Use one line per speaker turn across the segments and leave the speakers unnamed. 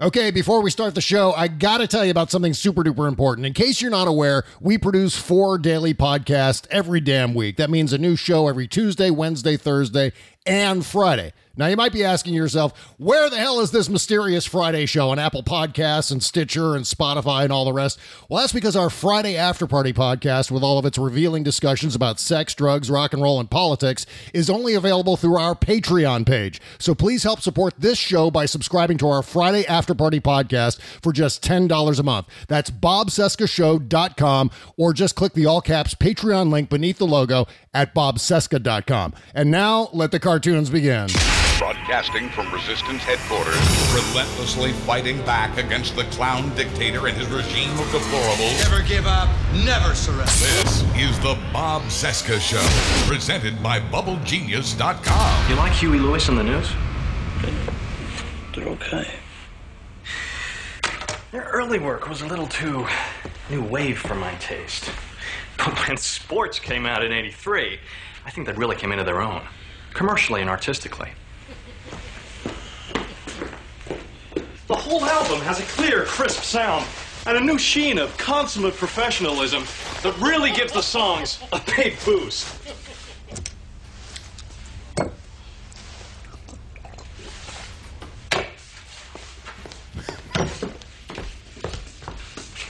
Okay, before we start the show, I got to tell you about something super duper important. In case you're not aware, we produce four daily podcasts every damn week. That means a new show every Tuesday, Wednesday, Thursday, and Friday. Now, you might be asking yourself, where the hell is this mysterious Friday show on Apple Podcasts and Stitcher and Spotify and all the rest? Well, that's because our Friday After Party podcast, with all of its revealing discussions about sex, drugs, rock and roll, and politics, is only available through our Patreon page. So please help support this show by subscribing to our Friday After Party podcast for just $10 a month. That's bobcescashow.com or just click the all caps Patreon link beneath the logo at bobcesca.com. And now let the cartoons begin.
Broadcasting from Resistance headquarters,
relentlessly fighting back against the clown dictator and his regime of deplorables.
Never give up, never surrender.
This is the Bob Cesca Show, presented by BubbleGenius.com.
You like Huey Lewis on the news?
They're okay.
Their early work was a little too new wave for my taste. But when sports came out in 83, I think they really came into their own, commercially and artistically.
The whole album has a clear, crisp sound and a new sheen of consummate professionalism that really gives the songs a big boost.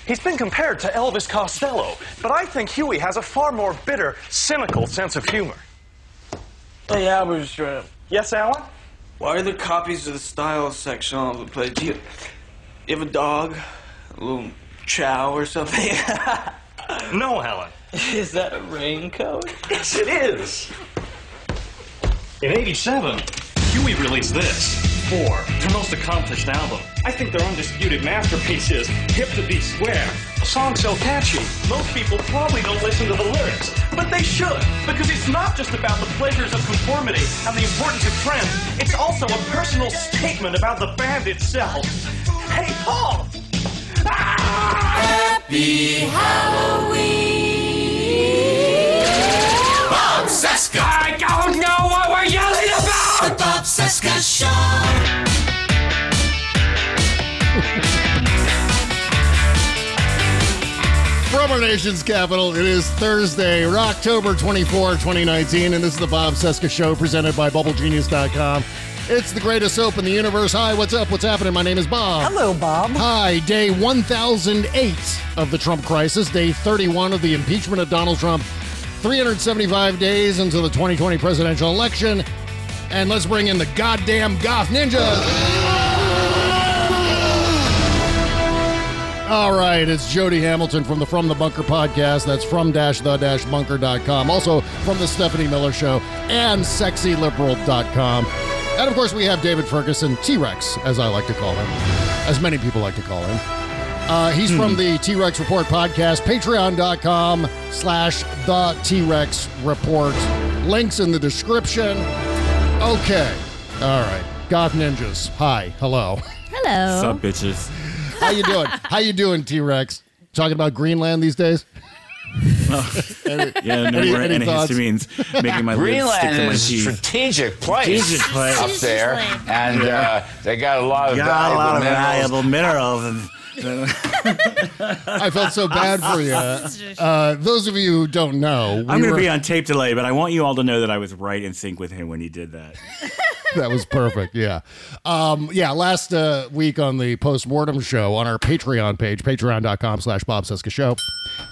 He's been compared to Elvis Costello, but I think Huey has a far more bitter, cynical sense of humor.
Hey, Albert, uh,
Yes, Alan?
Why are there copies of the style section all over the place? Do you, you have a dog? A little chow or something?
No, Helen.
Is that a raincoat?
Yes, it is. In 87, Huey released this. Fore, their most accomplished album. I think their undisputed masterpiece is Hip to Be Square. A song so catchy, most people probably don't listen to the lyrics. But they should, because it's not just about the pleasures of conformity and the importance of trends. It's also a personal statement about the band itself. Hey, Paul!
Ah! Bob about!
Bob Cesca Show.
From our nation's capital, it is Thursday, October 24, 2019, and this is the Bob Cesca Show presented by BubbleGenius.com. It's the greatest soap in the universe. Hi, what's up? What's happening? My name is Bob.
Hello, Bob.
Hi, day 1008 of the Trump crisis, day 31 of the impeachment of Donald Trump, 375 days until the 2020 presidential election. And let's bring in the goddamn goth ninjas. All right, it's Jody Hamilton from the From the Bunker podcast. That's from dash the dash bunker.com. Also from the Stephanie Miller Show and sexyliberal.com. And of course, we have David Ferguson, T Rex, as I like to call him, as many people like to call him. Uh, he's from the T Rex Report podcast, patreon.com slash the T Rex Report. Links in the description. Okay. All right. Goth Ninjas. Hi. Hello.
Hello.
Sup, bitches?
How you doing? How you doing, T Rex? Talking about Greenland these days? Any-
Yeah, no
any-
more
any thoughts?
antihistamines making my lips stick to my
is a
teeth.
strategic place,
Strategic place.
up there, and uh, they got a lot of
Got a lot of
valuable minerals.
valuable minerals. And,
I felt so bad for you. Uh, those of you who don't know, we
I'm going to
were-
be on tape delay, but I want you all to know that I was right in sync with him when he did that.
that was perfect. Yeah. Um, yeah. Last uh, week on the postmortem show on our Patreon page, patreon.com slash Bob Cesca Show,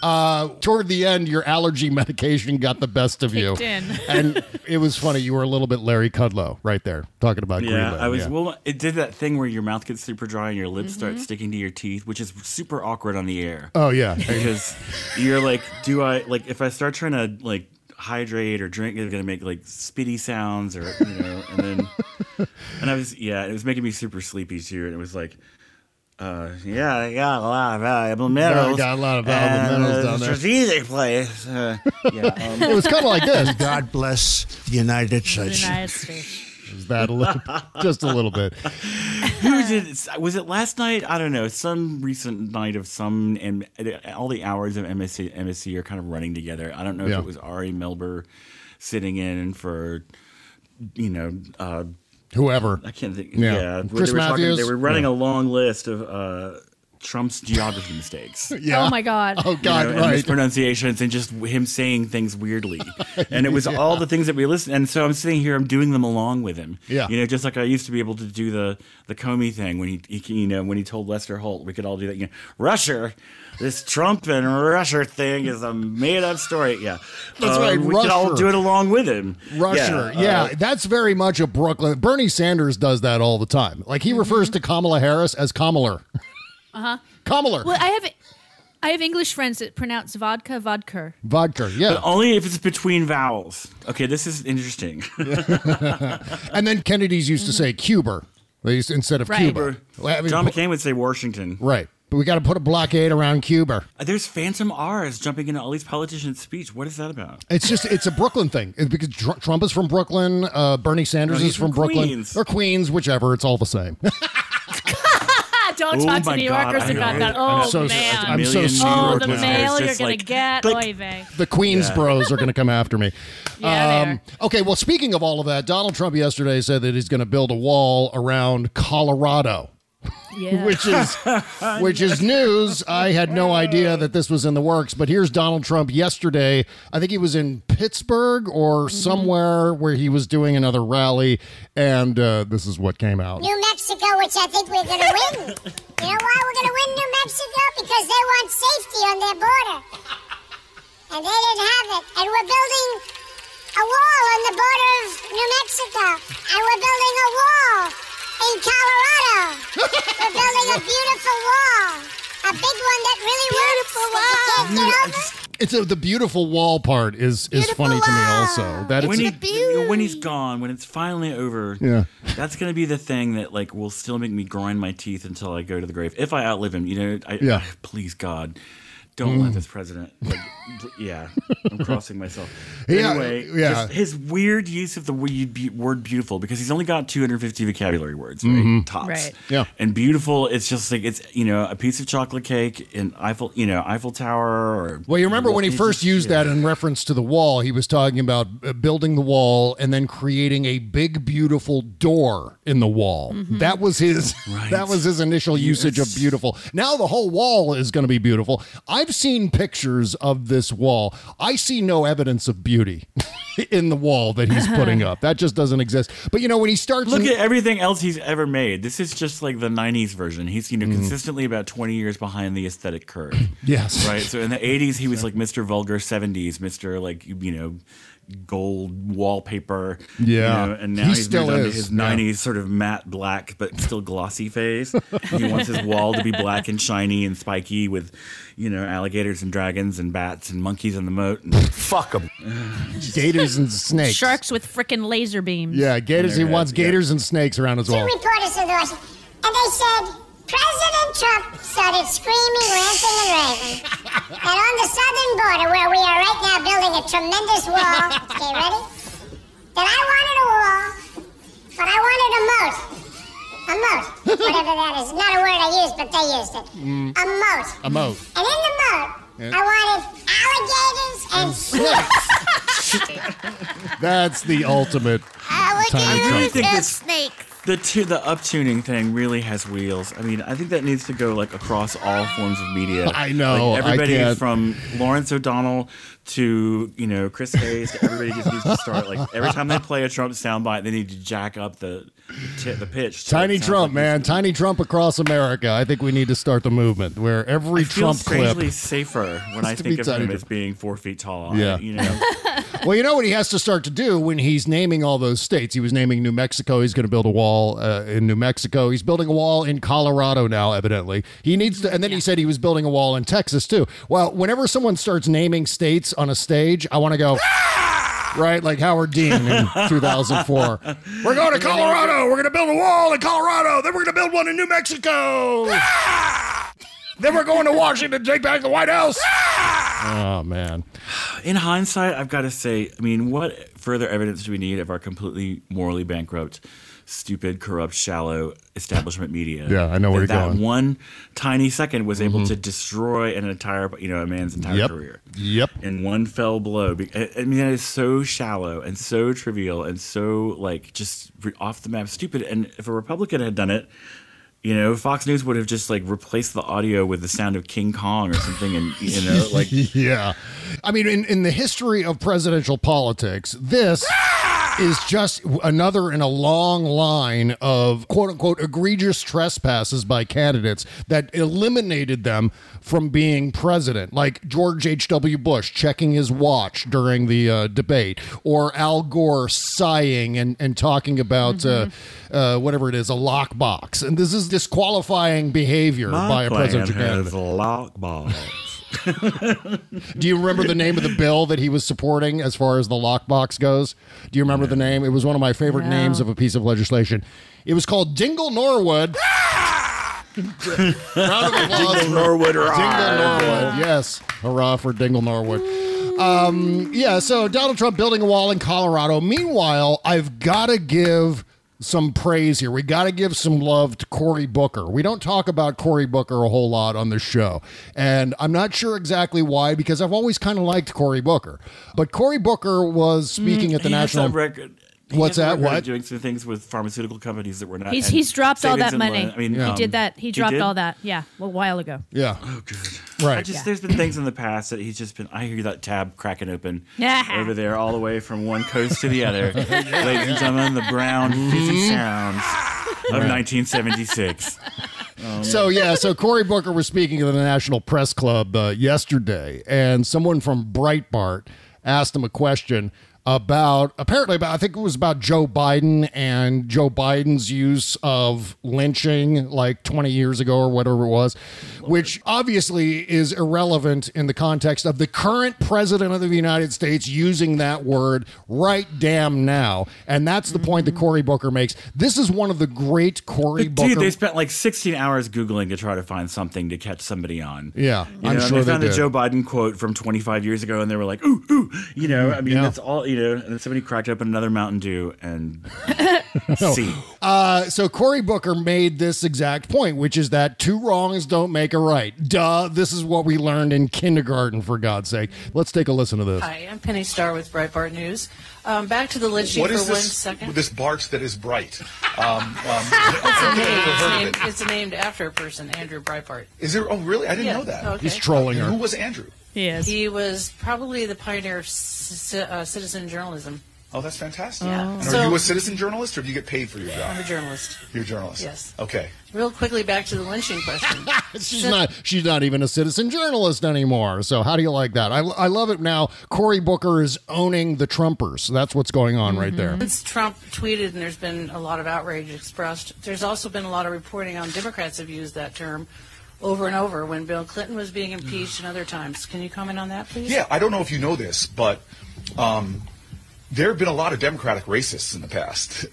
uh, toward the end, your allergy medication got the best of you.
In.
and it was funny. You were a little bit Larry Kudlow right there talking about
Yeah,
Greenland.
I was.
yeah.
Well, it did that thing where your mouth gets super dry and your lips start
Mm-hmm.
sticking to your teeth, which is super awkward on the air.
Oh, yeah.
because you're like, do I like if I start trying to like hydrate or drink, it's gonna make like spitty sounds or you know, and then and I was yeah, it was making me super sleepy too, and it was like. Uh, yeah, I got a lot of valuable minerals.
got a lot of valuable
and,
minerals
uh,
down there.
Strategic place. Uh, yeah, um,
it was kind of like this.
God bless the United States.
United States.
That a little, just a little bit.
Who did? Was it last night? I don't know. Some recent night of some, and all the hours of MSC, MSC are kind of running together. I don't know
Yeah.
if it was Ari Melber sitting in for, you know, uh,
Whoever.
I can't think.
Yeah.
Yeah,
Chris
they were talking-
Matthews?
they were running
Yeah.
a long list of uh, Trump's geography mistakes.
Yeah.
Oh my God.
Oh, God,
you know, and mispronunciations and just him saying things weirdly. And it was all the things that we listened. And so I'm sitting here, I'm doing them along with him.
Yeah.
You know, just like I used to be able to do the the Comey thing when he, he you know, when he told Lester Holt, we could all do that. You know, Russia, this Trump and Russia thing is a made up story. Yeah.
That's
Uh,
right,
We could all do it along with him.
Russia, yeah,
uh,
that's very much a Brooklyn. Bernie Sanders does that all the time. Like he refers to Kamala Harris as Kamala.
Uh huh.
Kamala.
Well, I have I have English friends that pronounce vodka vodka.
Vodka, yeah.
But only if it's between vowels. Okay, this is interesting.
and then Kennedy's used to say Cuba They used- instead of
Right.
Cuba. Well, I mean,
John McCain would say Washington.
Right. But we got to put a blockade around Cuba.
Uh, There's phantom R's jumping into all these politicians' speech. What is that about?
It's just it's a Brooklyn thing It's because Trump is from Brooklyn, uh, Bernie Sanders
No,
is from,
from
Brooklyn
Queens.
or Queens, whichever. It's all the same.
Don't
Oh
talk to
my
New
God,
Yorkers
I
about
know.
that.
I'm
Oh
so-
man.
I'm so sorry.
Oh, the mail you're
just
gonna get.
like-
Oy vey.
the Queens
Yeah.
bros are going to come after me.
Yeah,
Um, okay, well, speaking of all of that, Donald Trump yesterday said that he's going to build a wall around Colorado.
Yeah.
which is which is news. I had no idea that this was in the works, but here's Donald Trump yesterday. I think he was in Pittsburgh or somewhere where he was doing another rally, and uh, this is what came out.
New Mexico, which I think we're going to win. You know why we're going to win New Mexico? Because they want safety on their border. And they didn't have it. And we're building a wall on the border of New Mexico. And we're building a wall in Colorado. we're building a beautiful wall. A big one that really works. that you can't get over.
It's a, the beautiful wall part is is funny to me also. That
when,
it's
he, when he's gone, when it's finally over,
Yeah.
that's going to be the thing that like will still make me grind my teeth until I go to the grave. If I outlive him, you know, I,
Yeah.
please God, don't
Mm.
let this president. Like, yeah, I'm crossing myself.
Yeah,
anyway,
yeah.
just his weird use of the word, beautiful because he's only got 250 vocabulary words, right?
Mhm.
Tops.
Right.
Yeah.
And beautiful, it's just like it's you know a piece of chocolate cake in Eiffel, you know Eiffel Tower. Or
Well, you remember when he first
just-
used that in reference to the wall, he was talking about uh, building the wall and then creating a big beautiful door in the wall. That was his that was his initial usage of beautiful. Now the whole wall is going to be beautiful. I've seen pictures of this wall. I see no evidence of beauty in the wall that he's putting up. That just doesn't exist. But you know when he starts
Look
in-
at everything else he's ever made. This is just like the '90s version. He's you know
Mm.
consistently about 20 years behind the aesthetic curve.
Yes.
Right. So in the '80s, he was like Mr. Vulgar. '70s, Mr. Like you know, gold wallpaper. you
Yeah.
know, and now
He
he's
still
moved on to his
yeah.
'90s sort of matte black but still glossy face. he wants his wall to be black and shiny and spiky with, you know, alligators and dragons and bats and monkeys in the moat. And
fuck them. Gators and snakes.
Sharks with frickin' laser beams.
Yeah, gators. He wants gators and snakes around his
Two
wall.
reporters in Washington, and they said President Trump started screaming, ranting, and raving. and on the southern border, where we are right now building a tremendous wall, okay, ready? That I wanted a wall, but I wanted a moat. A moat, whatever that is. Not a word I used, but they used it.
Mm.
A moat.
A moat.
And in the moat,
Yeah.
I wanted alligators and snakes.
That's the ultimate time
Alligators
Trump.
and snakes.
The tu- the uptuning thing really has wheels. I mean, I think that needs to go like across all forms of media.
I know,
Like, everybody from Lawrence O'Donnell to you know Chris Hayes. To everybody just needs to start like every time they play a Trump soundbite, they need to jack up the the, the pitch.
Tiny Trump,
like
man. Tiny Trump across America. I think we need to start the movement where every
I feel
Trump clip.
strangely safer when I think of him
Trump.
as being four feet tall.
Yeah.
You know.
well, you know what he has to start to do when he's naming all those states. He was naming New Mexico. He's going to build a wall uh, in New Mexico. He's building a wall in Colorado now. Evidently, he needs to. And then he said he was building a wall in Texas too. Well, whenever someone starts naming states on a stage, I want to go. Right, like Howard Dean in 2004. We're going to Colorado. We're going to build a wall in Colorado. Then we're going to build one in New Mexico. then we're going to Washington to take back the White House. Oh man.
In hindsight, I've got to say, I mean, what further evidence do we need of our completely morally bankrupt, stupid, corrupt, shallow establishment media?
Yeah, I know where
that
you're
that
going.
one tiny second was able
Mhm.
to destroy an entire, you know, a man's entire
Yep.
career.
Yep.
In one fell blow. I mean, that is so shallow and so trivial and so like just off the map, stupid. And if a Republican had done it. You know, Fox News would have just like replaced the audio with the sound of King Kong or something, and you know, like
yeah. I mean, in, in the history of presidential politics, this is just another in a long line of quote unquote egregious trespasses by candidates that eliminated them from being president, like George H.W. Bush checking his watch during the uh, debate, or Al Gore sighing and, and talking about uh, uh, whatever it is, a lockbox. And this is disqualifying behavior by a presidential candidate.
lockbox.
Do you remember the name of the bill that he was supporting as far as the lockbox goes? Do you remember the name? It was one of my favorite
No.
names of a piece of legislation. It was called Dingell Norwood. Round of applause.
Dingell Norwood, Dingell.
Norwood. Yes. Hurrah for Dingell Norwood. Um, yeah, so Donald Trump building a wall in Colorado. Meanwhile, I've got to give some praise here. We got to give some love to Cory Booker. We don't talk about Cory Booker a whole lot on this show. And I'm not sure exactly why, because I've always kind of liked Cory Booker. But Cory Booker was speaking at the National.
record-
What's
has a
that? What?
Doing some things with pharmaceutical companies that were not.
He's he's dropped all that money.
loan- I mean,
he
um,
did that. He dropped
did?
all that. Yeah, a while ago.
Yeah.
Oh, good.
Right.
I just
Yeah.
there's been things in the past that he's just been. I hear that tab cracking open
Yeah.
over there, all the way from one coast to the other. Ladies and gentlemen, the brown
Mm-hmm.
sounds of 1976. Um,
So yeah, so Cory Booker was speaking at the National Press Club uh, yesterday, and someone from Breitbart asked him a question about apparently about I think it was about Joe Biden and Joe Biden's use of lynching like 20 years ago or whatever it was, which obviously is irrelevant in the context of the current president of the United States using that word right damn now. And that's the point that mm-hmm. Cory Booker makes. This is one of the great Cory Booker
Dude, they spent like 16 hours googling to try to find something to catch somebody on.
Yeah,
you
I'm
know,
sure
they
they
found
did.
Joe Biden quote from 25 years ago, and they were like, "Ooh, ooh," you know. I mean,
Yeah.
that's all. You know, and then somebody cracked open another Mountain Dew and see.
Uh, so Cory Booker made this exact point, which is that two wrongs don't make a right. Duh. This is what we learned in kindergarten, for God's sake. Let's take a listen to this.
Hi, I'm Penny Starr with Breitbart News. Um, back to the lynching
What
for
is
one
this?
second.
This Bart that is bright. Um, um,
It's, a
I've
name. It's, named, it's named after a person, Andrew Breitbart.
Is there? Oh, really? I didn't
Yeah,
know that.
okay.
He's trolling
And
her.
Who was Andrew?
He is.
He was probably the pioneer of c- uh, citizen journalism.
Oh, that's fantastic.
Yeah.
And
So-
are you a citizen journalist, or do you get paid for your job?
I'm a journalist.
You're a journalist.
Yes.
Okay.
Real quickly, back to the lynching question.
She's not. She's not even a citizen journalist anymore. So how do you like that? I, I love it now. Cory Booker is owning the Trumpers. That's what's going on right there.
Since Trump tweeted and there's been a lot of outrage expressed, there's also been a lot of reporting on Democrats have used that term over and over when Bill Clinton was being impeached and other times. Can you comment on that, please?
Yeah, I don't know if you know this, but um, there have been a lot of Democratic racists in the past.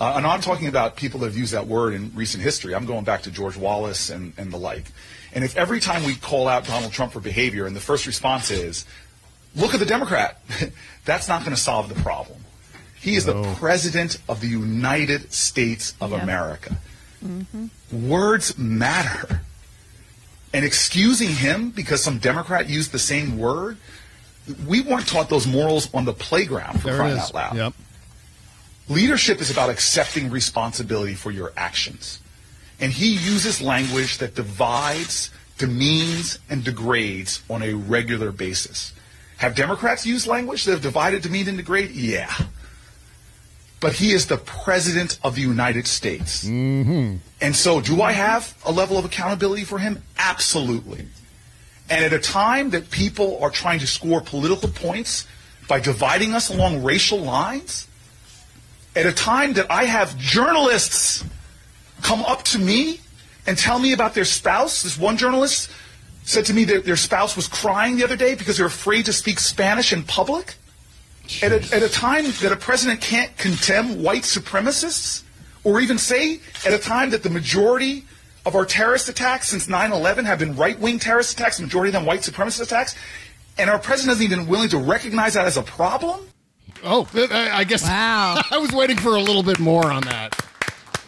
Uh, and I'm talking about people that have used that word in recent history. I'm going back to George Wallace and, and the like. And if every time we call out Donald Trump for behavior and the first response is, look at the Democrat, that's not going to solve the problem. He is the President of the United States of America. Words matter. And excusing him because some Democrat used the same word, we weren't taught those morals on the playground for
There
crying out loud.
Yep.
Leadership is about accepting responsibility for your actions. And he uses language that divides, demeans, and degrades on a regular basis. Have Democrats used language that have divided, demeaned, and degraded? Yeah. But he is the president of the United States.
Mm-hmm.
And so, do I have a level of accountability for him? Absolutely. And at a time that people are trying to score political points by dividing us along racial lines, at a time that I have journalists come up to me and tell me about their spouse, this one journalist said to me that their spouse was crying the other day because they're afraid to speak Spanish in public. At a, at a time that a president can't condemn white supremacists, or even say at a time that the majority of our terrorist attacks since 9 11 have been right wing terrorist attacks, the majority of them white supremacist attacks, and our president isn't even willing to recognize that as a problem?
Oh, I I guess.
Wow.
I was waiting for a little bit more on that.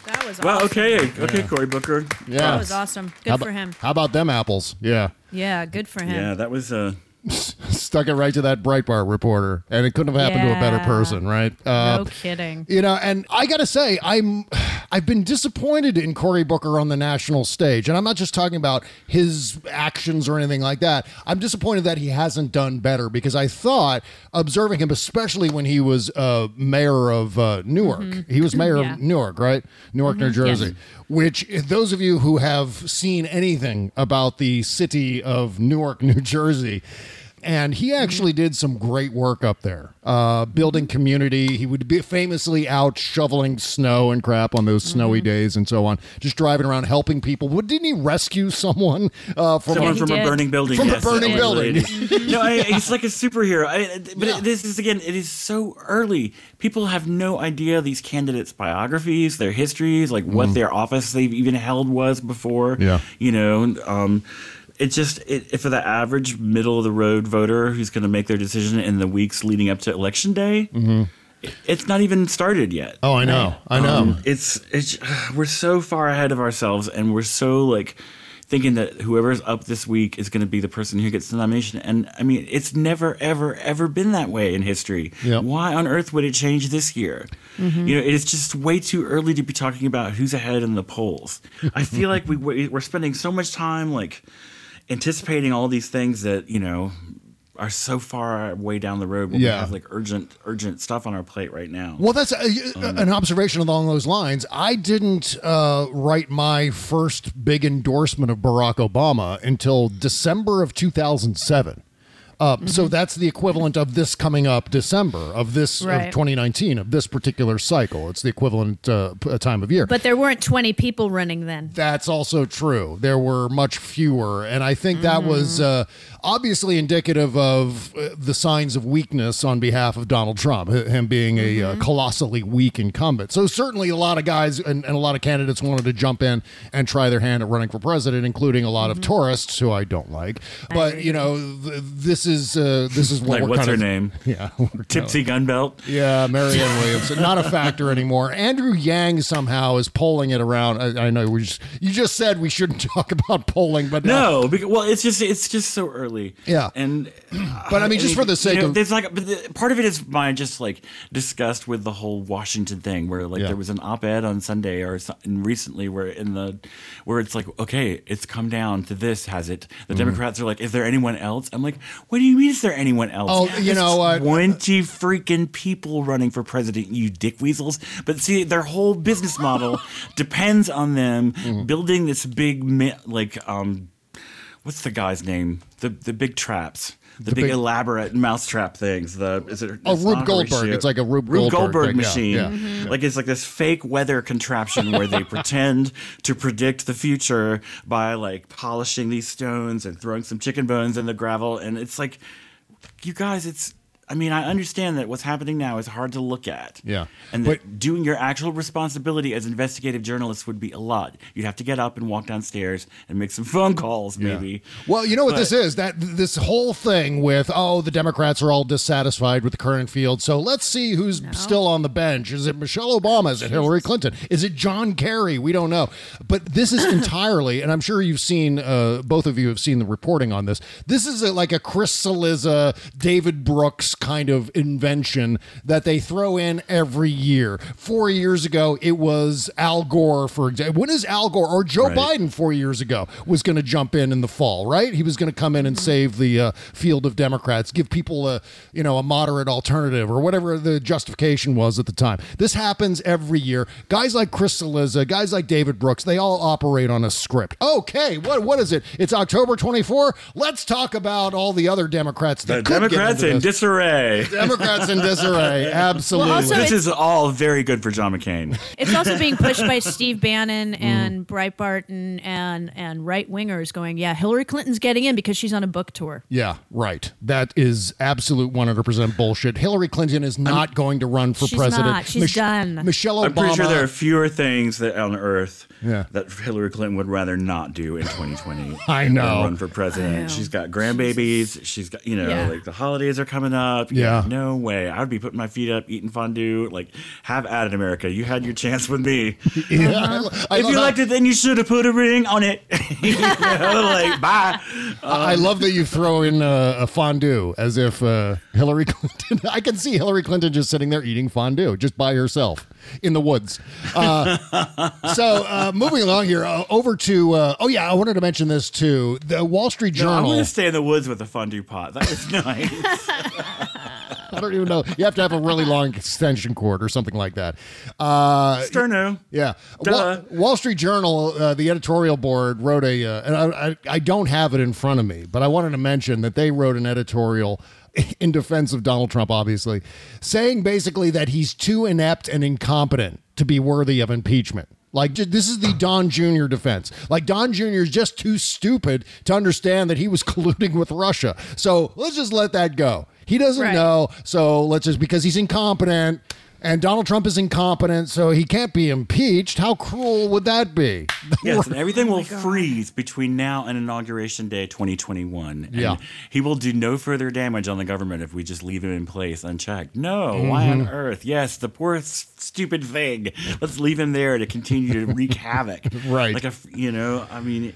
That was
Well,
awesome.
okay, okay,
Yeah.
Cory Booker.
Yeah.
That was awesome. Good
How
for
about-
him.
How about them apples? Yeah.
Yeah, good for him.
Yeah, that was uh
Stuck it right to that Breitbart reporter, and it couldn't have happened to a better person, right? Uh,
no kidding.
You know, and I gotta say, I'm I've been disappointed in Cory Booker on the national stage, and I'm not just talking about his actions or anything like that. I'm disappointed that he hasn't done better because I thought observing him, especially when he was uh, mayor of uh, Newark, he was mayor
Yeah.
of Newark, right? Newark, New Jersey. Which, those of you who have seen anything about the city of Newark, New Jersey, and he actually did some great work up there, uh, building community. He would be famously out shoveling snow and crap on those snowy days and so on, just driving around helping people. What didn't he rescue someone uh, from
someone
a,
from a burning building.
From
yes,
a burning
that
building.
lady. no, I, he's like a superhero. I, but it, this is again, it is so early. People have no idea these candidates' biographies, their histories, like what
Mhm.
their office they've even held was before.
Yeah.
you know. Um, it just it, for the average middle of the road voter who's going to make their decision in the weeks leading up to election day,
Mhm.
it's not even started yet.
Oh, I know. I know.
Um, it's it's we're so far ahead of ourselves, and we're so like thinking that whoever's up this week is going to be the person who gets the nomination. And I mean, it's never, ever, ever been that way in history.
Yep.
Why on earth would it change this year?
Mhm.
You know, it's just way too early to be talking about who's ahead in the polls. I feel like we- we're spending so much time like anticipating all these things that you know are so far way down the road. When
Yeah.
we have like urgent, urgent stuff on our plate right now.
Well, that's a,
Um,
an observation along those lines. I didn't uh, write my first big endorsement of Barack Obama until December of 2007. Uh,
Mm-hmm.
So that's the equivalent of this coming up December of this
Right.
of 2019 of this particular cycle. It's the equivalent uh, time of year.
But there weren't 20 people running then.
That's also true. There were much fewer, and I think that
Mm-hmm.
was uh, obviously indicative of uh, the signs of weakness on behalf of Donald Trump, him being a
Mm-hmm.
uh, colossally weak incumbent. So certainly, a lot of guys and, and a lot of candidates wanted to jump in and try their hand at running for president, including a lot of
Mm-hmm.
tourists who I don't like. But you know, th- this is uh, this is what
like what's her
of
name?
Yeah,
Tipsy Gunbelt.
yeah, Marianne Williamson, not a factor anymore. Andrew Yang somehow is polling it around. I, I know we just you just said we shouldn't talk about polling, but
No, because, well, it's just it's just so early.
Yeah.
and
But I mean, just for the sake
you know,
of-
there's like, but the, part of it is my just like disgust with the whole Washington thing, where like
Yeah.
there was an op-ed on Sunday or something recently where in the where it's like, okay, it's come down to this, has it? The
Mhm.
Democrats are like, is there anyone else? I'm like, what do you mean? Is there anyone else?
Oh, you
There's
know what?
Twenty freaking people running for president, you dick weasels. But see, their whole business model depends on them
Mm-hmm.
building this big, like, um, what's the guy's name? The the big traps. The,
The
big,
big-
elaborate mousetrap things. The is it?
Oh,
it's
Rube Goldberg.
Horatio.
It's like a Rube Goldberg
Goldberg
thing, yeah,
machine.
yeah, Mhm.
Like it's like this fake weather contraption where they pretend to predict the future by like polishing these stones and throwing some chicken bones in the gravel, and it's like, you guys, it's. I mean, I understand that what's happening now is hard to look at.
Yeah.
And that doing your actual responsibility as investigative journalists would be a lot. You'd have to get up and walk downstairs and make some phone calls, maybe.
Well, you know what
But-
this is that this whole thing with oh the Democrats are all dissatisfied with the current field, so let's see who's still on the bench. Is it Michelle Obama? Is it Hillary Clinton? Is it John Kerry? We don't know. But this is entirely, and I'm sure you've seen uh, both of you have seen the reporting on this. This is a, like a Chris Cillizza, David Brooks kind of invention that they throw in every year. Four years ago, it was Al Gore, for example. When is Al Gore or Joe
Right.
Biden four years ago was going to jump in in the fall, right? He was going to come in and save the uh, field of Democrats, give people a you know a moderate alternative or whatever the justification was at the time. This happens every year. Guys like Chris Cillizza, guys like David Brooks, they all operate on a script. Okay, what what is it? It's October 24. Let's talk about all the other Democrats.
The
That could get
Democrats
into
in
this.
Disarray.
Democrats in disarray. Absolutely.
also
this is all very good for John McCain.
It's also being pushed by Steve Bannon
Mm.
and Breitbart and and, and right wingers going, yeah, Hillary Clinton's getting in because she's on a book tour.
Yeah, right. That is absolute 100% bullshit. Hillary Clinton is not going to run for
She's
president.
not. She's done.
Michelle Obama.
I'm pretty sure there are fewer things that on earth
Yeah.
that Hillary Clinton would rather not do in 2020.
I
than
know.
Run for president. She's got grandbabies. She's got, you know,
Yeah.
like the holidays are coming up.
Yeah.
No way. I would be putting my feet up, eating fondue. Like, have at it, America. You had your chance with me.
Yeah,
Uh-huh.
I, I
if you
how-
liked it, then you should have put a ring on it. you know, like, bye.
I love that you throw in a, a fondue as if uh, Hillary Clinton. I can see Hillary Clinton just sitting there eating fondue just by herself in the woods. Uh, so uh, moving along here, uh, over to uh, oh yeah, I wanted to mention this too. The Wall Street
No, I'm
Journal.
going to stay in the woods with a fondue pot. That was nice.
I don't even know. You have to have a really long extension cord or something like that. Uh,
Sterno.
Yeah, Wall, Wall Street Journal, uh, the editorial board wrote a, uh, and I, I, I don't have it in front of me, but I wanted to mention that they wrote an editorial in defense of Donald Trump, obviously, saying basically that he's too inept and incompetent to be worthy of impeachment. Like this is the Don Jr. defense. Like Don Jr. is just too stupid to understand that he was colluding with Russia. So let's just let that go. He doesn't
Right.
know. So let's just because he's incompetent and Donald Trump is incompetent, so he can't be impeached. How cruel would that be?
Yes, and everything will freeze between now and Inauguration Day 2021. And
Yeah.
He will do no further damage on the government if we just leave him in place unchecked. No, why on
Mhm.
earth? Yes, the poor s- stupid thing. Let's leave him there to continue to wreak havoc.
Right.
Like a, you know, I mean,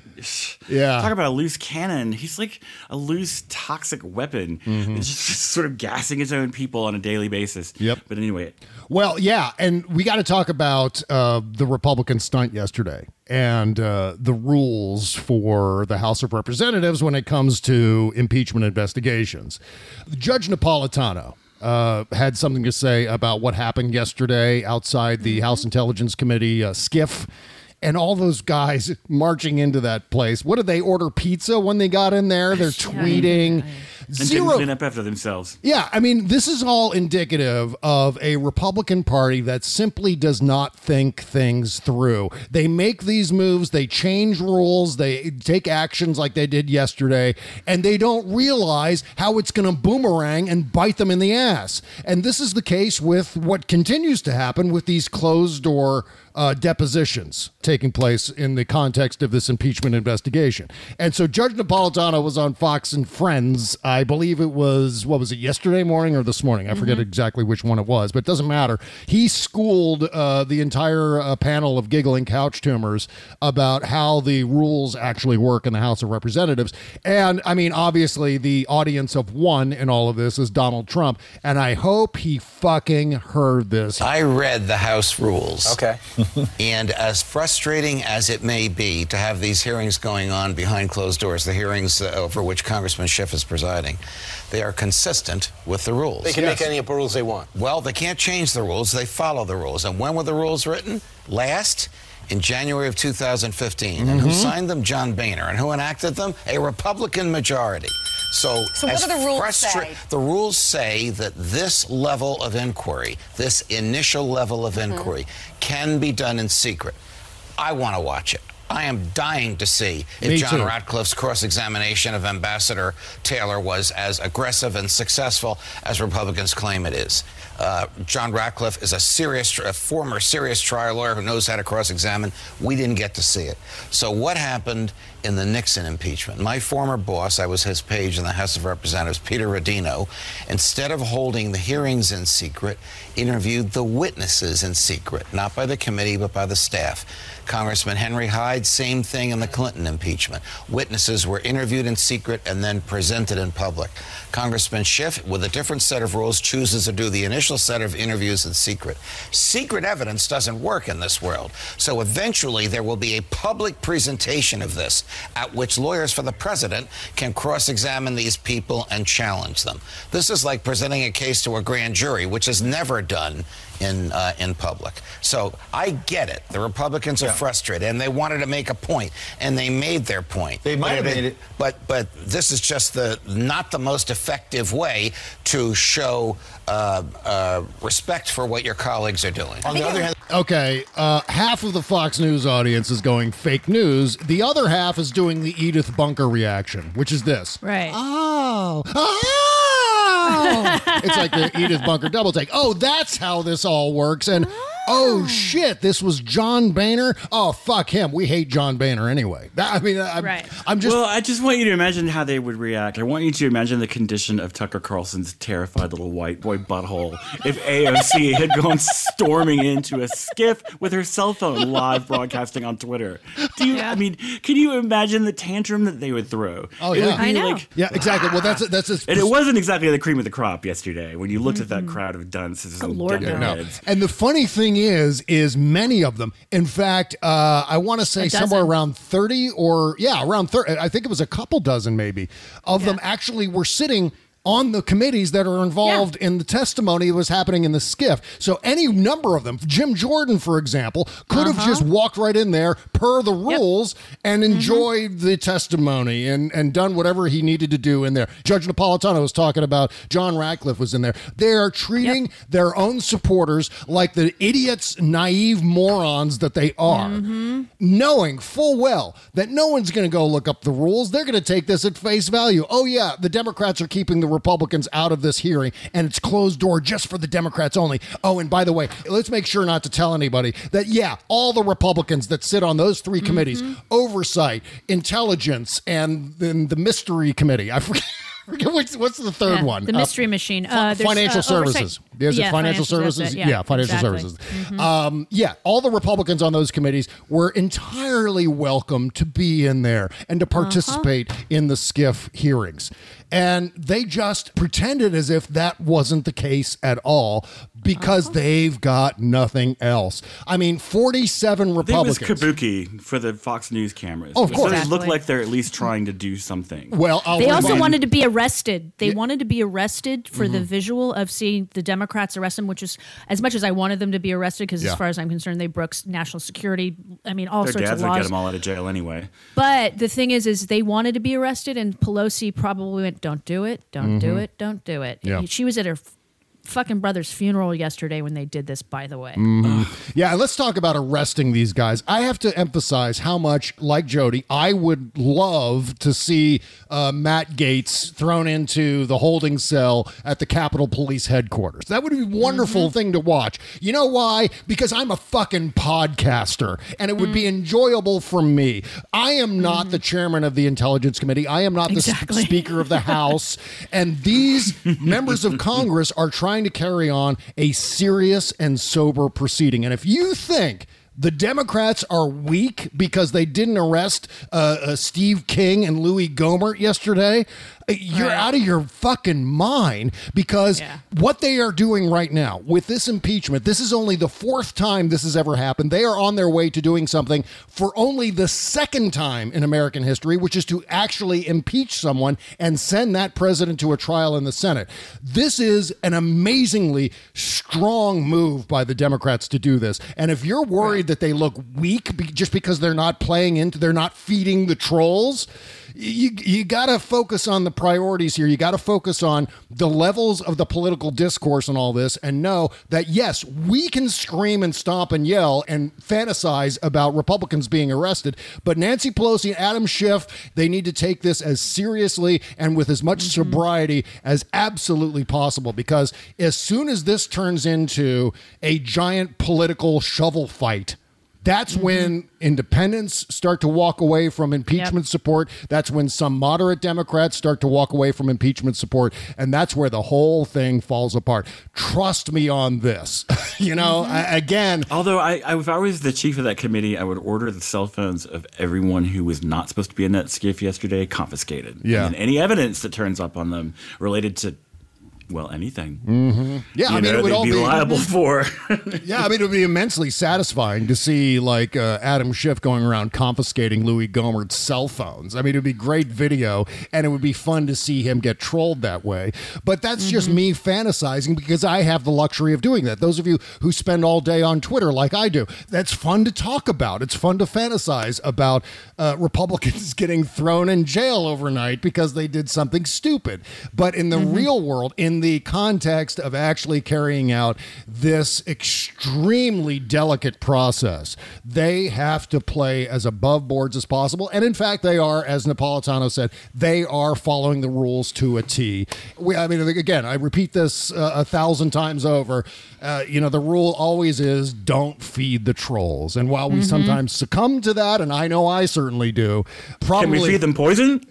Yeah.
Talk about a loose cannon. He's like a loose toxic weapon.
Mhm.
It's just, just sort of gassing his own people on a daily basis.
Yep.
But anyway,
Well, yeah, and we got to talk about uh, the Republican stunt yesterday and uh, the rules for the House of Representatives when it comes to impeachment investigations. Judge Napolitano. Uh, had something to say about what happened yesterday outside the House Intelligence Committee uh, SCIF and all those guys marching into that place. What did they order pizza when they got in there? They're tweeting.
And
Zero
didn't clean up after themselves.
yeah, I mean, this is all indicative of a Republican Party that simply does not think things through. They make these moves, they change rules, they take actions like they did yesterday, and they don't realize how it's going to boomerang and bite them in the ass. And this is the case with what continues to happen with these closed door uh, depositions taking place in the context of this impeachment investigation. And so Judge Napolitano was on Fox and Friends. I believe it was, what was it, yesterday morning or this morning? I forget exactly which one it was, but it doesn't matter. He schooled uh, the entire uh, panel of giggling couch tumors about how the rules actually work in the House of Representatives. And I mean, obviously, the audience of one in all of this is Donald Trump. And I hope he fucking heard this.
I read the House rules. Okay. and as frustrating as it may be to have these hearings going on behind closed doors, the hearings uh, over which Congressman Schiff is presiding, they are consistent with the rules.
They can make any of the rules they want.
Well, they can't change the rules. They follow the rules. And when were the rules written? Last in January of 2015. And who
Mhm.
signed them? John Boehner. And who enacted them? A Republican majority. So,
So what
as
do the rules
frustra-
say?
The rules say that this level of inquiry, this initial level of
Mm-hmm.
inquiry, can be done in secret. I want to watch it. I am dying to see if
Me
John
too.
Ratcliffe's cross examination of Ambassador Taylor was as aggressive and successful as Republicans claim it is. Uh, John Ratcliffe is a serious, a former serious trial lawyer who knows how to cross examine. We didn't get to see it. So, what happened in the Nixon impeachment. My former boss, I was his page in the House of Representatives, Peter Rodino, instead of holding the hearings in secret, interviewed the witnesses in secret, not by the committee, but by the staff. Congressman Henry Hyde, same thing in the Clinton impeachment. Witnesses were interviewed in secret and then presented in public. Congressman Schiff, with a different set of rules, chooses to do the initial set of interviews in secret. Secret evidence doesn't work in this world. So eventually there will be a public presentation of this at which lawyers for the president can cross examine these people and challenge them. This is like presenting a case to a grand jury, which is never done in uh, in public. So I get it. The Republicans are frustrated and they wanted to make a point, and they made their point. They
might have made it.
but but this is just the not the most effective way to show uh, uh, respect for what your colleagues are doing.
On the other hand,
Okay, uh, half of the Fox News audience is going fake news. The other half is doing the Edith Bunker reaction, which is this.
Right.
Oh. It's like the Edith Bunker double take. Oh, that's how this all works. And Oh, oh, shit, this was John Boehner. Oh fuck him. We hate John Boehner anyway. That, I mean, I'm,
Right.
I'm just
well, I just want you to imagine how they would react. I want you to imagine the condition of Tucker Carlson's terrified little white boy butthole if AOC had gone storming into a SCIF with her cell phone live broadcasting on Twitter. Do you? I mean, can you imagine the tantrum that they would throw?
Oh
It would
yeah,
be like-
yeah, exactly. Well, that's that's a,
and it wasn't exactly the cream of the crop yesterday when you looked at that crowd of dunces and
Lord,
Yeah, no.
dunderheads.
And the funny thing is, is many of them. In fact, uh, I want to say somewhere around thirty, or yeah, around thirty. I think it was a couple dozen, maybe, of them actually were sitting. On the committees that are involved in the testimony that was happening in the SCIF. So, any number of them, Jim Jordan, for example, could have
Uh-huh.
just walked right in there per the rules and
Mm-hmm.
enjoyed the testimony and, and done whatever he needed to do in there. Judge Napolitano was talking about John Ratcliffe was in there. They are treating their own supporters like the idiots, naive morons that they are,
Mm-hmm.
knowing full well that no one's going to go look up the rules. They're going to take this at face value. Oh, yeah, the Democrats are keeping the Republicans out of this hearing, and it's closed door just for the Democrats only. Oh, and by the way, let's make sure not to tell anybody that, yeah, all the Republicans that sit on those 3 committees mm-hmm. oversight, intelligence, and then the mystery committee. I forget. forget what's, what's the third
Yeah,
one?
The
Uh,
mystery machine. Uh, there's,
financial
uh,
services. Is it
Yeah,
financial,
that's
services?
it,
Yeah, financial
exactly.
services.
Mhm.
Um, yeah, all the Republicans on those committees were entirely welcome to be in there and to
Uh-huh.
participate in the SCIF hearings. And they just pretended as if that wasn't the case at all because
Uh-huh.
they've got nothing else. I mean, 47
I think it was kabuki for the Fox News cameras.
Oh, of
So
course.
they look like they're at least trying to do something.
well, I'll
They also wanted to be arrested. They wanted to be arrested for the visual of seeing the Democrats arrest him, which is as much as I wanted them to be arrested, because
Yeah.
as far as I'm concerned, they broke national security. I mean, all
Their
sorts
dads
of
would get them all out of jail anyway.
But the thing is, is they wanted to be arrested, and Pelosi probably went, "Don't do it, don't do
Mhm.
it, don't do it."
Yeah.
She was at her f- fucking brother's funeral yesterday when they did this. By the way,
Mhm. Yeah, let's talk about arresting these guys. I have to emphasize how much, like Jody, I would love to see uh, Matt Gaetz thrown into the holding cell at the Capitol Police headquarters. That would be a wonderful thing to watch. You know why? Because I'm a fucking podcaster, and it would be enjoyable for me. I am not the chairman of the Intelligence Committee. I am not the s- Speaker of the House, and these members of Congress are trying to carry on a serious and sober proceeding. And if you think the Democrats are weak because they didn't arrest uh, uh, Steve King and Louis Gohmert yesterday. You're out of your fucking mind because what they are doing right now with this impeachment, this is only the fourth time this has ever happened. They are on their way to doing something for only the second time in American history, which is to actually impeach someone and send that president to a trial in the Senate. This is an amazingly strong move by the Democrats to do this. And if you're worried that they look weak be- just because they're not playing into, they're not feeding the trolls, you you got to focus on the priorities here. You got to focus on the levels of the political discourse and all this, and know that yes, we can scream and stomp and yell and fantasize about Republicans being arrested, but Nancy Pelosi and Adam Schiff, they need to take this as seriously and with as much mm-hmm. sobriety as absolutely possible. Because as soon as this turns into a giant political shovel fight That's mm-hmm. when independents start to walk away from impeachment support. That's when some moderate Democrats start to walk away from impeachment support. And that's where the whole thing falls apart. Trust me on this. you know, mm-hmm. I, again.
Although I, I, if I was the chief of that committee, I would order the cell phones of everyone who was not supposed to be in that SCIF yesterday confiscated.
Yeah.
And any evidence that turns up on them related to well, anything.
Mm-hmm. Yeah,
You
I mean,
know,
it would
they'd
all
be
be
liable for.
yeah, I mean, it would be immensely satisfying to see like uh, Adam Schiff going around confiscating Louis Gohmert's cell phones. I mean, it would be great video, and it would be fun to see him get trolled that way. But that's just me fantasizing because I have the luxury of doing that. Those of you who spend all day on Twitter like I do, that's fun to talk about. It's fun to fantasize about uh, Republicans getting thrown in jail overnight because they did something stupid. But in the real world, in the context of actually carrying out this extremely delicate process, they have to play as above boards as possible. And in fact, they are, as Napolitano said, they are following the rules to a T. We, I mean, again, I repeat this uh, a thousand times over. Uh, you know, the rule always is don't feed the trolls. And while we
Mhm.
sometimes succumb to that, and I know I certainly do, probably
Can we feed them poison?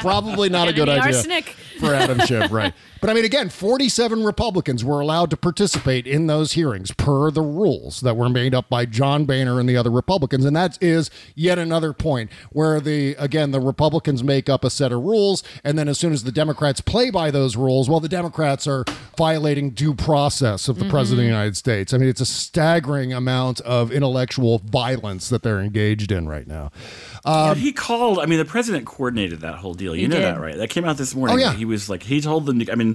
probably not a good idea
arsenic.
for Adam Schiff, right? But I mean, again, 47 Republicans were allowed to participate in those hearings per the rules that were made up by John Boehner and the other Republicans. And that is yet another point where the, again, the Republicans make up a set of rules. And then as soon as the Democrats play by those rules, well, the Democrats are violating due process of the mm-hmm. President of the United States. I mean, it's a staggering amount of intellectual violence that they're engaged in right now.
Yeah, um, he called. I mean, the president coordinated that whole deal. You know
did.
that, right? That came out this oh, morning.
Oh, yeah.
He was like, he told them. To, I mean,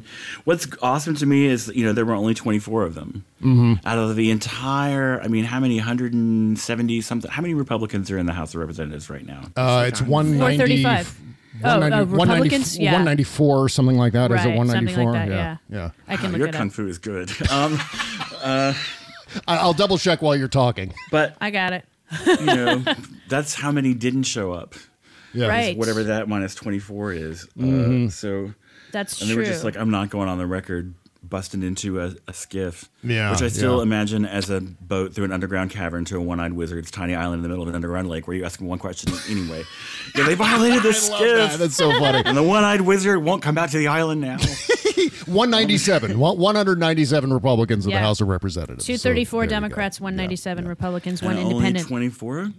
what's awesome to me is, you know, there were only 24 of them
Mhm.
out of the entire. I mean, how many? 170 something. How many Republicans are in the House of Representatives right now?
Uh, it's 190.
435. Oh,
190
uh, Republicans? Yeah.
194 or something like that. Is
Right,
it 194?
like that,
yeah.
yeah.
yeah.
I can
Wow,
look
your
it
kung
up.
fu is good. Um, uh,
I- I'll double check while you're talking.
but
I got it.
you know, that's how many didn't show up.
Yeah.
Right.
Whatever that minus 24 is.
Mhm.
Uh, so
That's true.
and they were just like, I'm not going on the record busting into a, a SCIF.
Yeah,
Which I still
yeah.
imagine as a boat through an underground cavern to a one eyed wizard's tiny island in the middle of an underground lake where you ask him one question anyway. Yeah, they violated the
I
SCIF.
love that. That's so funny.
And the one eyed wizard won't come back to the island now.
197 197 Republicans in
Yeah.
the House of Representatives.
234
there you go.
Democrats, 197 Republicans, one
And only
independent.
24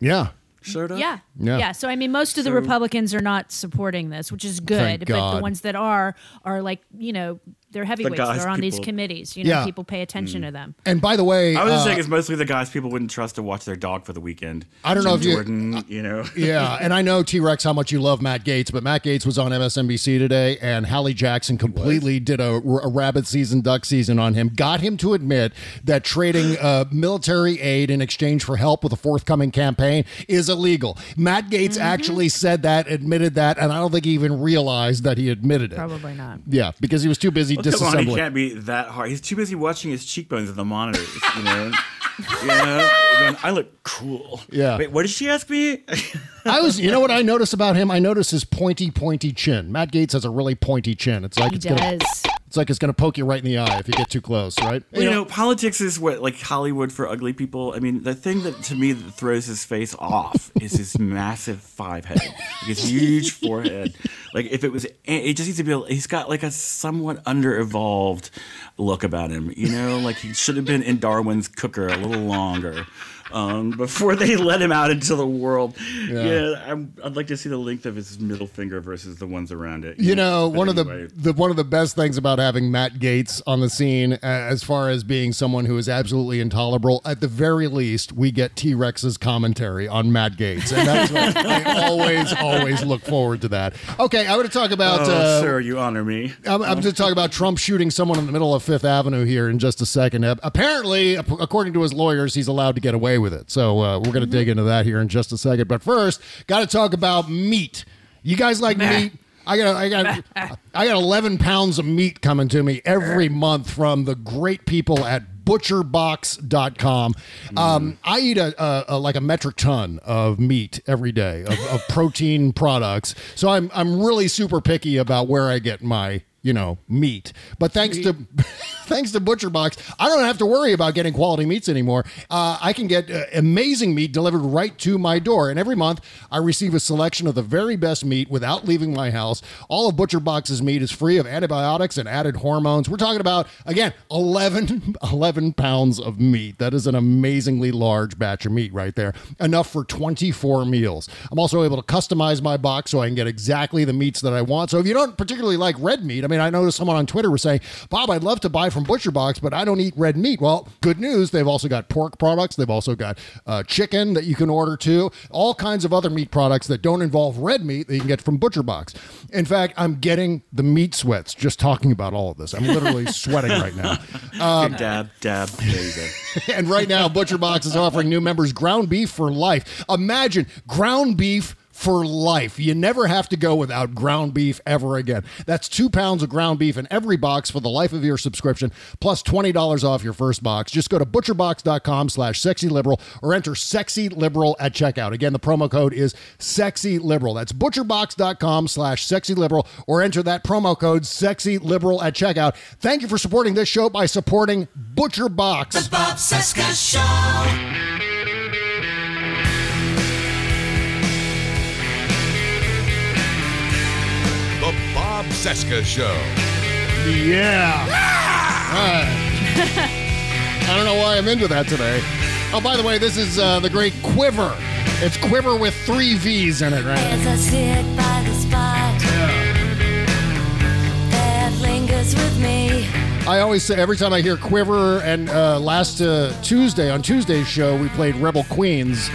Yeah.
Showed up?
Yeah.
Yeah.
yeah. So I mean most of the
So-
Republicans are not supporting this, which is good.
Thank
But the ones that are are like, you know, they're heavyweights.
guys
They're on these committees. You know,
Yeah.
people pay attention to them.
And by the way,
I was just
uh,
saying it's mostly the guys people wouldn't trust to watch their dog for the weekend.
I don't know
Jim
if you-
Jordan, you know.
yeah, and I know T Rex how much you love Matt Gaetz, but Matt Gaetz was on MSNBC today, and Hallie Jackson completely did a, a rabbit season, duck season on him. Got him to admit that trading uh, military aid in exchange for help with a forthcoming campaign is illegal. Matt Gaetz actually said that, admitted that, and I don't think he even realized that he admitted it.
Probably not.
Yeah, because he was too busy
Well, come on, he can't be that hard. He's too busy watching his cheekbones in the monitors. You know, you know, going, I look cool.
Yeah.
Wait, what did she ask me?
I was, you know what I noticed about him? I noticed his pointy, pointy chin. Matt Gaetz has a really pointy chin. It's like
He
it's gonna,
does.
It's like it's gonna poke you right in the eye if you get too close, right?
you know, politics is what like Hollywood for ugly people. I mean, the thing that to me that throws his face off is his massive five head, like his huge forehead. Like if it was, it just needs to be. He's got like a somewhat under-evolved look about him. You know, like he should have been in Darwin's cooker a little longer. Um, before they let him out into the world,
Yeah.
yeah, I'm, I'd like to see the length of his middle finger versus the ones around it.
You know,
But
one
anyway.
of the, the one of the best things about having Matt Gaetz on the scene, as far as being someone who is absolutely intolerable, at the very least, we get T Rex's commentary on Matt Gaetz, and that's what I always, always look forward to that. Okay, I want to talk about.
oh,
uh,
sir, you honor me.
I'm, I'm going to talk about Trump shooting someone in the middle of Fifth Avenue here in just a second. Uh, apparently, according to his lawyers, he's allowed to get away with it. So uh, we're going to dig into that here in just a second. But first, got to talk about meat. You guys like meat? I got I got I got 11 pounds of meat coming to me every month from the great people at butcherbox.com. Um, I eat a, a, a like a metric ton of meat every day of, of protein products. So I'm I'm really super picky about where I get my you know, meat. But thanks to thanks to Butcher Box, I don't have to worry about getting quality meats anymore. Uh, I can get uh, amazing meat delivered right to my door, and every month I receive a selection of the very best meat without leaving my house. All of Butcher Box's meat is free of antibiotics and added hormones. We're talking about again 11, 11 pounds of meat. That is an amazingly large batch of meat right there, enough for 24 meals. I'm also able to customize my box so I can get exactly the meats that I want. So if you don't particularly like red meat, I mean, I noticed someone on Twitter was saying, Bob, I'd love to buy from Butcher Box, but I don't eat red meat. Well, good news. They've also got pork products. They've also got uh, chicken that you can order too. All kinds of other meat products that don't involve red meat that you can get from Butcher Box. In fact, I'm getting the meat sweats just talking about all of this. I'm literally sweating right now. Um,
dab, dab. There you go.
and right now, Butcher Box is offering new members ground beef for life. Imagine ground beef for life. You never have to go without ground beef ever again. That's two pounds of ground beef in every box for the life of your subscription, plus $20 off your first box. Just go to butcherbox.com slash sexyliberal or enter sexy liberal at checkout. Again, the promo code is sexy liberal. That's butcherbox.com slash sexy liberal or enter that promo code sexy liberal at checkout. Thank you for supporting this show by supporting Butcher Box.
The Bob Cesca Show.
Bob Cesca Show.
Yeah. Right. I don't know why I'm into that today. Oh, by the way, this is uh, the great Quivvver. It's Quivvver with three V's in it, right?
As I sit by the spot that lingers with me.
I always say every time I hear Quivvver, and uh, last uh, Tuesday on Tuesday's show we played Rebel Queens,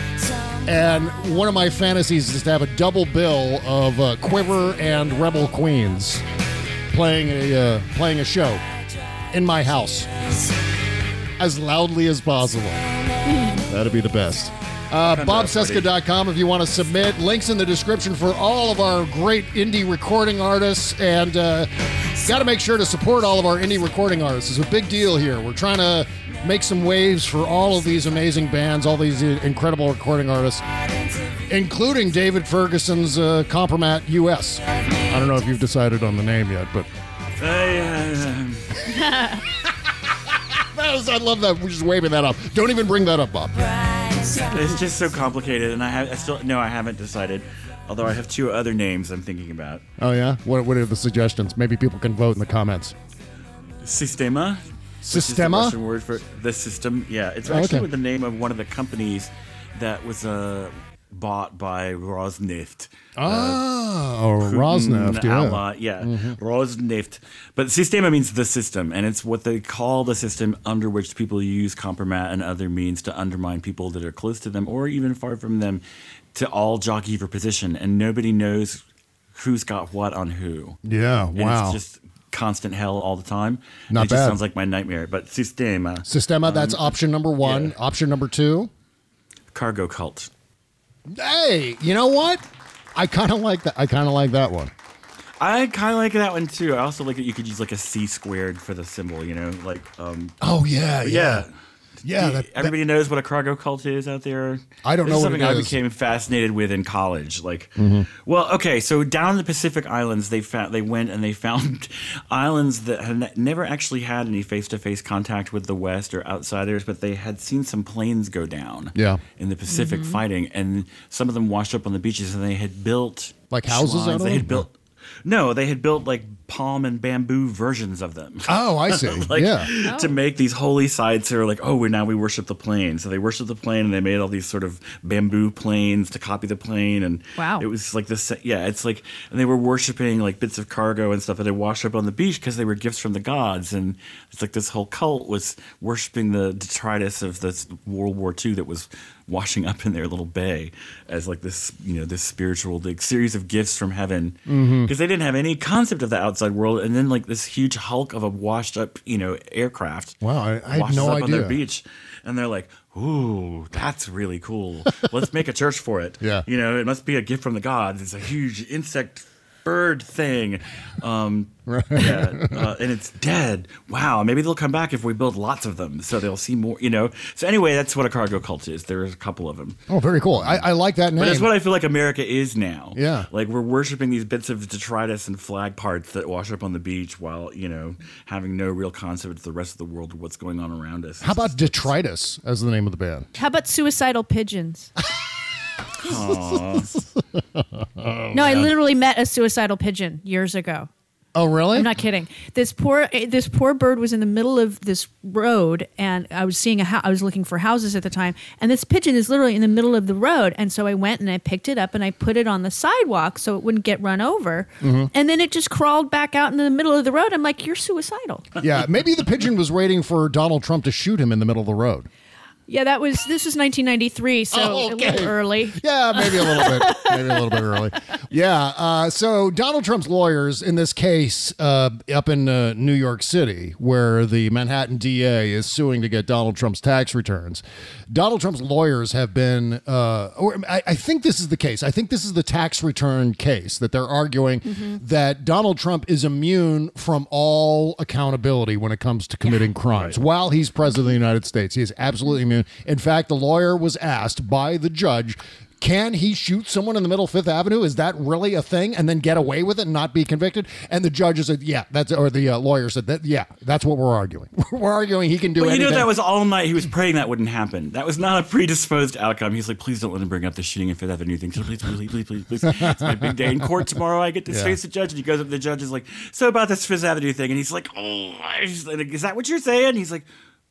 and one of my fantasies is to have a double bill of uh, Quivvver and Rebel Queens playing a uh, playing a show in my house as loudly as possible. That'd be the best. Uh, BobCesca.com if you want to submit. Links in the description for all of our great indie recording artists. And uh, got to make sure to support all of our indie recording artists. It's a big deal here. We're trying to make some waves for all of these amazing bands, all these incredible recording artists, including David Ferguson's uh, Compromat US. I don't know if you've decided on the name yet, but. I love that. We're just waving that up. Don't even bring that up, Bob.
It's just so complicated, and I, have, I still no, I haven't decided. Although I have two other names I'm thinking about.
Oh yeah. What What are the suggestions? Maybe people can vote in the comments.
Sistema. which is the
Sistema?
Russian word for the system. Yeah, it's
Oh,
actually
okay.
the name of one of the companies that was uh, bought by Rosneft.
Oh,
Putin
Rosneft, yeah.
ally- yeah,
Mhm.
Rosneft. But Sistema means the system, and it's what they call the system under which people use compromat and other means to undermine people that are close to them or even far from them to all jockey for position, and nobody knows who's got what on who.
Yeah,
And
wow.
It's just constant hell all the time.
Not
it just
bad.
sounds like my nightmare. But Sistema.
Sistema. That's
um,
option number one. Option number two.
Cargo cult.
Hey, you know what? I kind of like that. I kind of like that one.
I kind of like that one too. I also like that you could use like a C squared for the symbol. You know, like um.
Oh yeah,
but
yeah. Yeah,
Do-
that- that-
everybody knows what a cargo cult is out there.
I don't
This
know
is
what
something
it
I
is.
became fascinated with in college. Like,
Mhm.
well, okay, so down in the Pacific Islands, they found they went and they found islands that had never actually had any face to face contact with the West or outsiders, but they had seen some planes go down.
Yeah.
in the Pacific
Mhm.
fighting, and some of them washed up on the beaches, and they had built
Like houses
shrines.
out of
They
them?
had built. No, they had built like palm and bamboo versions of them.
Oh, I see.
like,
Yeah.
To oh. make these holy sites that are like, oh, we now we worship the plane. So they worship the plane and they made all these sort of bamboo planes to copy the plane. And
Wow.
it was like this. Yeah, it's like, and they were worshiping like bits of cargo and stuff that they washed up on the beach because they were gifts from the gods. And it's like this whole cult was worshiping the detritus of this World War II that was washing up in their little bay as like this, you know, this spiritual like, series of gifts from heaven
mm-hmm.
because they didn't have any concept of the outside world, and then like this huge hulk of a washed up, you know, aircraft.
Wow, I- I had no
up on their beach, and they're like, "Ooh, that's really cool. Let's make a church for it."
Yeah.
you know, it must be a gift from the gods. It's a huge insect bird thing. Um, yeah, uh, and it's dead. Wow, maybe they'll come back if we build lots of them, so they'll see more. You know. So anyway, that's what a cargo cult is. There's a couple of them.
Oh, very cool. I, I like that name.
But it's what I feel like America is now.
Yeah.
Like we're worshiping these bits of detritus and flag parts that wash up on the beach while, you know, having no real concept of the rest of the world or what's going on around us.
How about Detritus as the name of the band?
How about suicidal pigeons? No, I literally met a suicidal pigeon years ago.
Oh, really?
I'm not kidding. This poor eh, this poor bird was in the middle of this road, and I was seeing a house. I was looking for houses at the time, and this pigeon is literally in the middle of the road. And so I went and I picked it up and I put it on the sidewalk so it wouldn't get run over.
Mhm.
And then it just crawled back out in the middle of the road. I'm like, you're suicidal.
Yeah, maybe the pigeon was waiting for Donald Trump to shoot him in the middle of the road.
Yeah, that was this was 1993, so
Oh,
a
okay.
little early.
Yeah, maybe a little bit, maybe a little bit early. Yeah. Uh, so Donald Trump's lawyers in this case uh, up in uh, New York City, where the Manhattan DA is suing to get Donald Trump's tax returns. Donald Trump's lawyers have been, uh, or I, I think this is the case. I think this is the tax return case that they're arguing that Donald Trump is immune from all accountability when it comes to committing crimes. While he's president of the United States, he is absolutely immune. In fact, the lawyer was asked by the judge. Can he shoot someone in the middle of Fifth Avenue? Is that really a thing? And then get away with it and not be convicted? And the judge said, "Yeah, that's." Or the uh, lawyer said, "That yeah, that's what we're arguing. we're arguing he can do
you
anything."
know that was all night. He was praying that wouldn't happen. That was not a predisposed outcome. He's like, please don't let him bring up the shooting in Fifth Avenue thing. So please, please, please, please, please. It's my big day in court tomorrow. I get to
Yeah.
face the judge, and he goes up to the judge. Is like, so about this Fifth Avenue thing, and he's like, oh, is that what you're saying? He's like,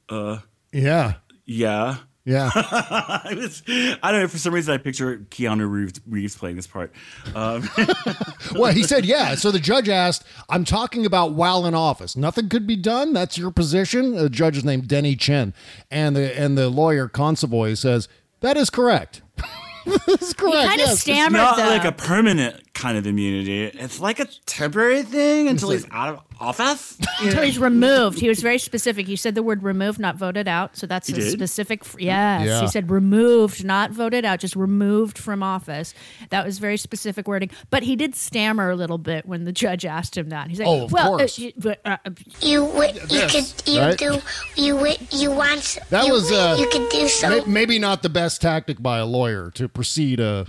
uh,
yeah,
yeah.
Yeah.
I, was, I don't know. For some reason, I picture Keanu Reeves, Reeves playing this part. Um,
well, he said, yeah. So the judge asked, I'm talking about while in office. Nothing could be done. That's your position. The judge is named Denny Chin. And the and the lawyer Consovoy says, that is correct. That's correct.
kinda
yes.
stammered,
It's not
though.
like a permanent kind of immunity. It's like a temporary thing until he's out of office.
Until he's removed. He was very specific. He said the word removed, not voted out. So that's
He
a
did?
specific. Yes.
Yeah.
He said removed, not voted out, just removed from office. That was very specific wording. But he did stammer a little bit when the judge asked him that. He's like,
Oh,
well, uh, you, but, uh,
You wi- you
This,
could you
right?
do you wi- you want
That
you,
was uh,
you could do so.
may- maybe not the best tactic by a lawyer to proceed uh,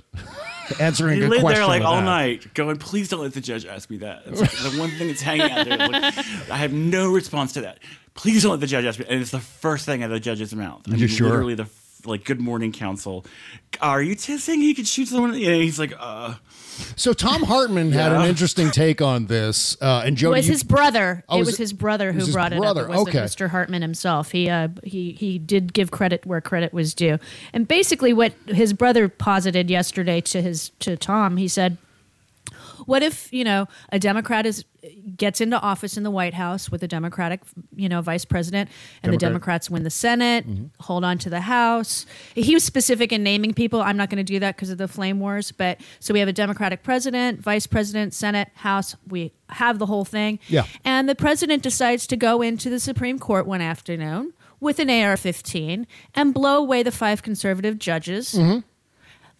answering
He
a question
there like all
that.
night, going, "Please don't let the judge ask me that." It's like the one thing that's hanging out there. Like, I have no response to that. Please don't let the judge ask me. And it's the first thing out of the judge's mouth. I
Are you sure?
Literally the like, "Good morning, Council. Are you t- saying he could shoot someone? Yeah, he's like, "Uh."
So Thom Hartmann had an interesting take on this, uh, and
it was
you-
his brother.
Oh,
it
was
was
it-
his brother who
was his
brought it up. It wasn't
Okay.
Mr. Hartmann himself. He uh, he he did give credit where credit was due. And basically, what his brother posited yesterday to his to Tom, he said, "What if you know a Democrat is gets into office in the White House with a Democratic you know vice president, and the Democrats win the Senate, hold on to the House." He was specific in naming people. I'm not going to do that because of the flame wars. But so we have a Democratic president, vice president, Senate, House. We have the whole thing.
Yeah.
And the president decides to go into the Supreme Court one afternoon with an AR 15 and blow away the five conservative judges,
Mm-hmm.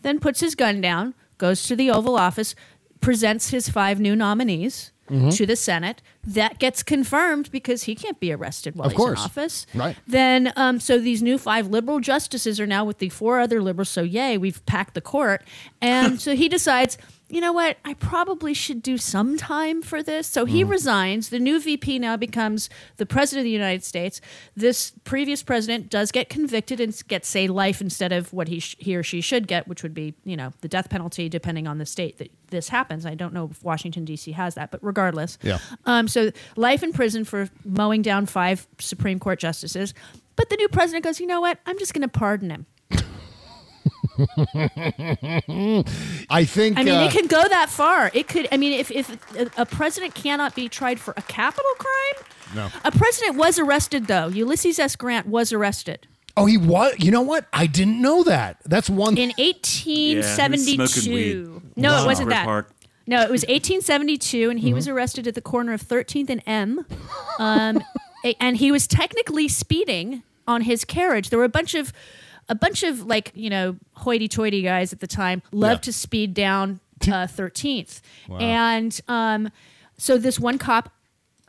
then puts his gun down, goes to the Oval Office, presents his five new nominees.
Mhm.
To the Senate, that gets confirmed because he can't be arrested while
Of
he's
course.
in office.
Right.
Then, um, so these new five liberal justices are now with the four other liberals. So, yay, we've packed the court. And so he decides, you know what? I probably should do some time for this. So he resigns. The new VP now becomes the president of the United States. This previous president does get convicted and gets, say, life instead of what he, sh- he or she should get, which would be, you know, the death penalty, depending on the state that this happens. I don't know if Washington, D.C. has that, but regardless.
Yeah.
Um, so life in prison for mowing down five Supreme Court justices. But the new president goes, you know what? I'm just going to pardon him.
I think.
I mean,
uh,
it can go that far. It could. I mean, if if a- a president cannot be tried for a capital crime,
no.
a president was arrested though. Ulysses S. Grant was arrested
Oh, he was. You know what? I didn't know that. That's one.
in 1872.
smoking weed.
no,
Wow.
it wasn't that.
Park.
No, it was 1872, and he
Mm-hmm.
was arrested at the corner of 13th and M. Um, and he was technically speeding on his carriage. There were a bunch of, a bunch of like you know hoity-toity guys at the time loved
Yeah.
to speed down uh, 13th.
Wow.
And um, so this one cop,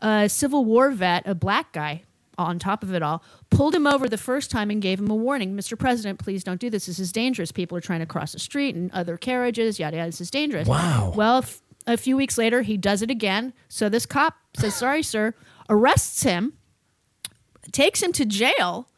a Civil War vet, a black guy, on top of it all, pulled him over the first time and gave him a warning. Mr. President, please don't do this. This is dangerous. People are trying to cross the street and other carriages, yada, yada. This is dangerous.
Wow.
Well, f- a few weeks later, he does it again. So this cop says, sorry, sir, arrests him, takes him to jail.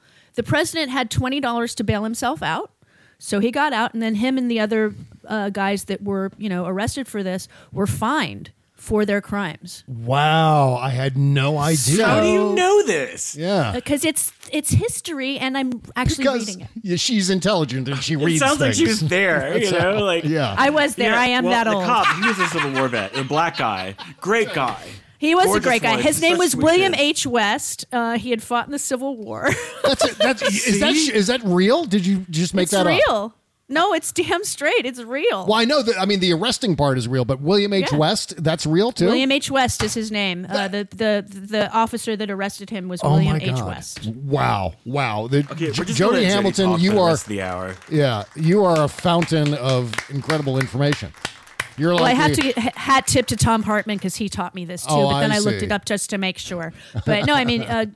The president had $20 to bail himself out. So he got out, and then him and the other uh, guys that were, you know, arrested for this were fined for their crimes.
Wow, I had no idea.
How do you know this?
Yeah.
Because it's it's history, and I'm actually
Because
reading it.
yeah, she's intelligent and she
It
reads
sounds like she was there, you know, like
yeah.
I was there. I am
well,
that
the cop, he was a Civil War vet, a black guy, great guy.
He was a great guy.
wife,
His name
such
was William
kids.
H. West. Uh, he had fought in the Civil War.
That's it. That's is that is that real? Did you just make
it's
that up?
It's real. No, it's damn straight. It's real.
Well, I know that. I mean, the arresting part is real, but William H.
Yeah.
West, that's real too.
William H. West is his name. Uh, the the the officer that arrested him was
oh
William
my
H.
God!
West.
Wow, wow. The,
Okay, we're
J-
just
Jody
gonna let Jody
Hamilton, you are
the hour.
Yeah, you are a fountain of incredible information. You're
Well,
like
I have to hat tip to Thom Hartmann because he taught me this too.
Oh,
but then
I
I, looked it up just to make sure. But no, I mean, uh,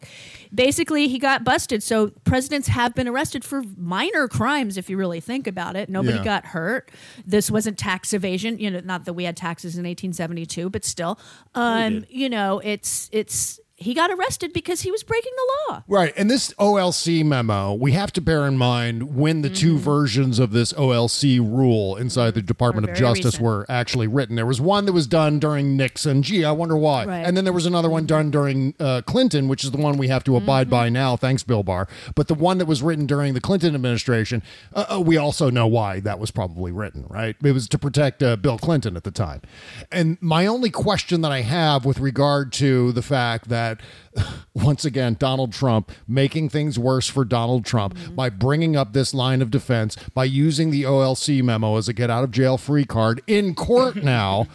basically, he got busted. So presidents have been arrested for minor crimes, if you really think about it. Nobody
Yeah.
got hurt. This wasn't tax evasion. You know, not that we had taxes in 1872, but still, um, you know, it's it's he got arrested because he was breaking the law.
Right. And this OLC memo, we have to bear in mind when the two versions of this OLC rule inside the Department of Justice
recent.
were actually written. There was one that was done during Nixon. Gee, I wonder why.
Right.
And then there was another one done during uh, Clinton, which is the one we have to abide by now. Thanks, Bill Barr. But the one that was written during the Clinton administration, uh, we also know why that was probably written, right? It was to protect uh, Bill Clinton at the time. And my only question that I have with regard to the fact that, once again, Donald Trump making things worse for Donald Trump by bringing up this line of defense, by using the OLC memo as a get out of jail free card in court now,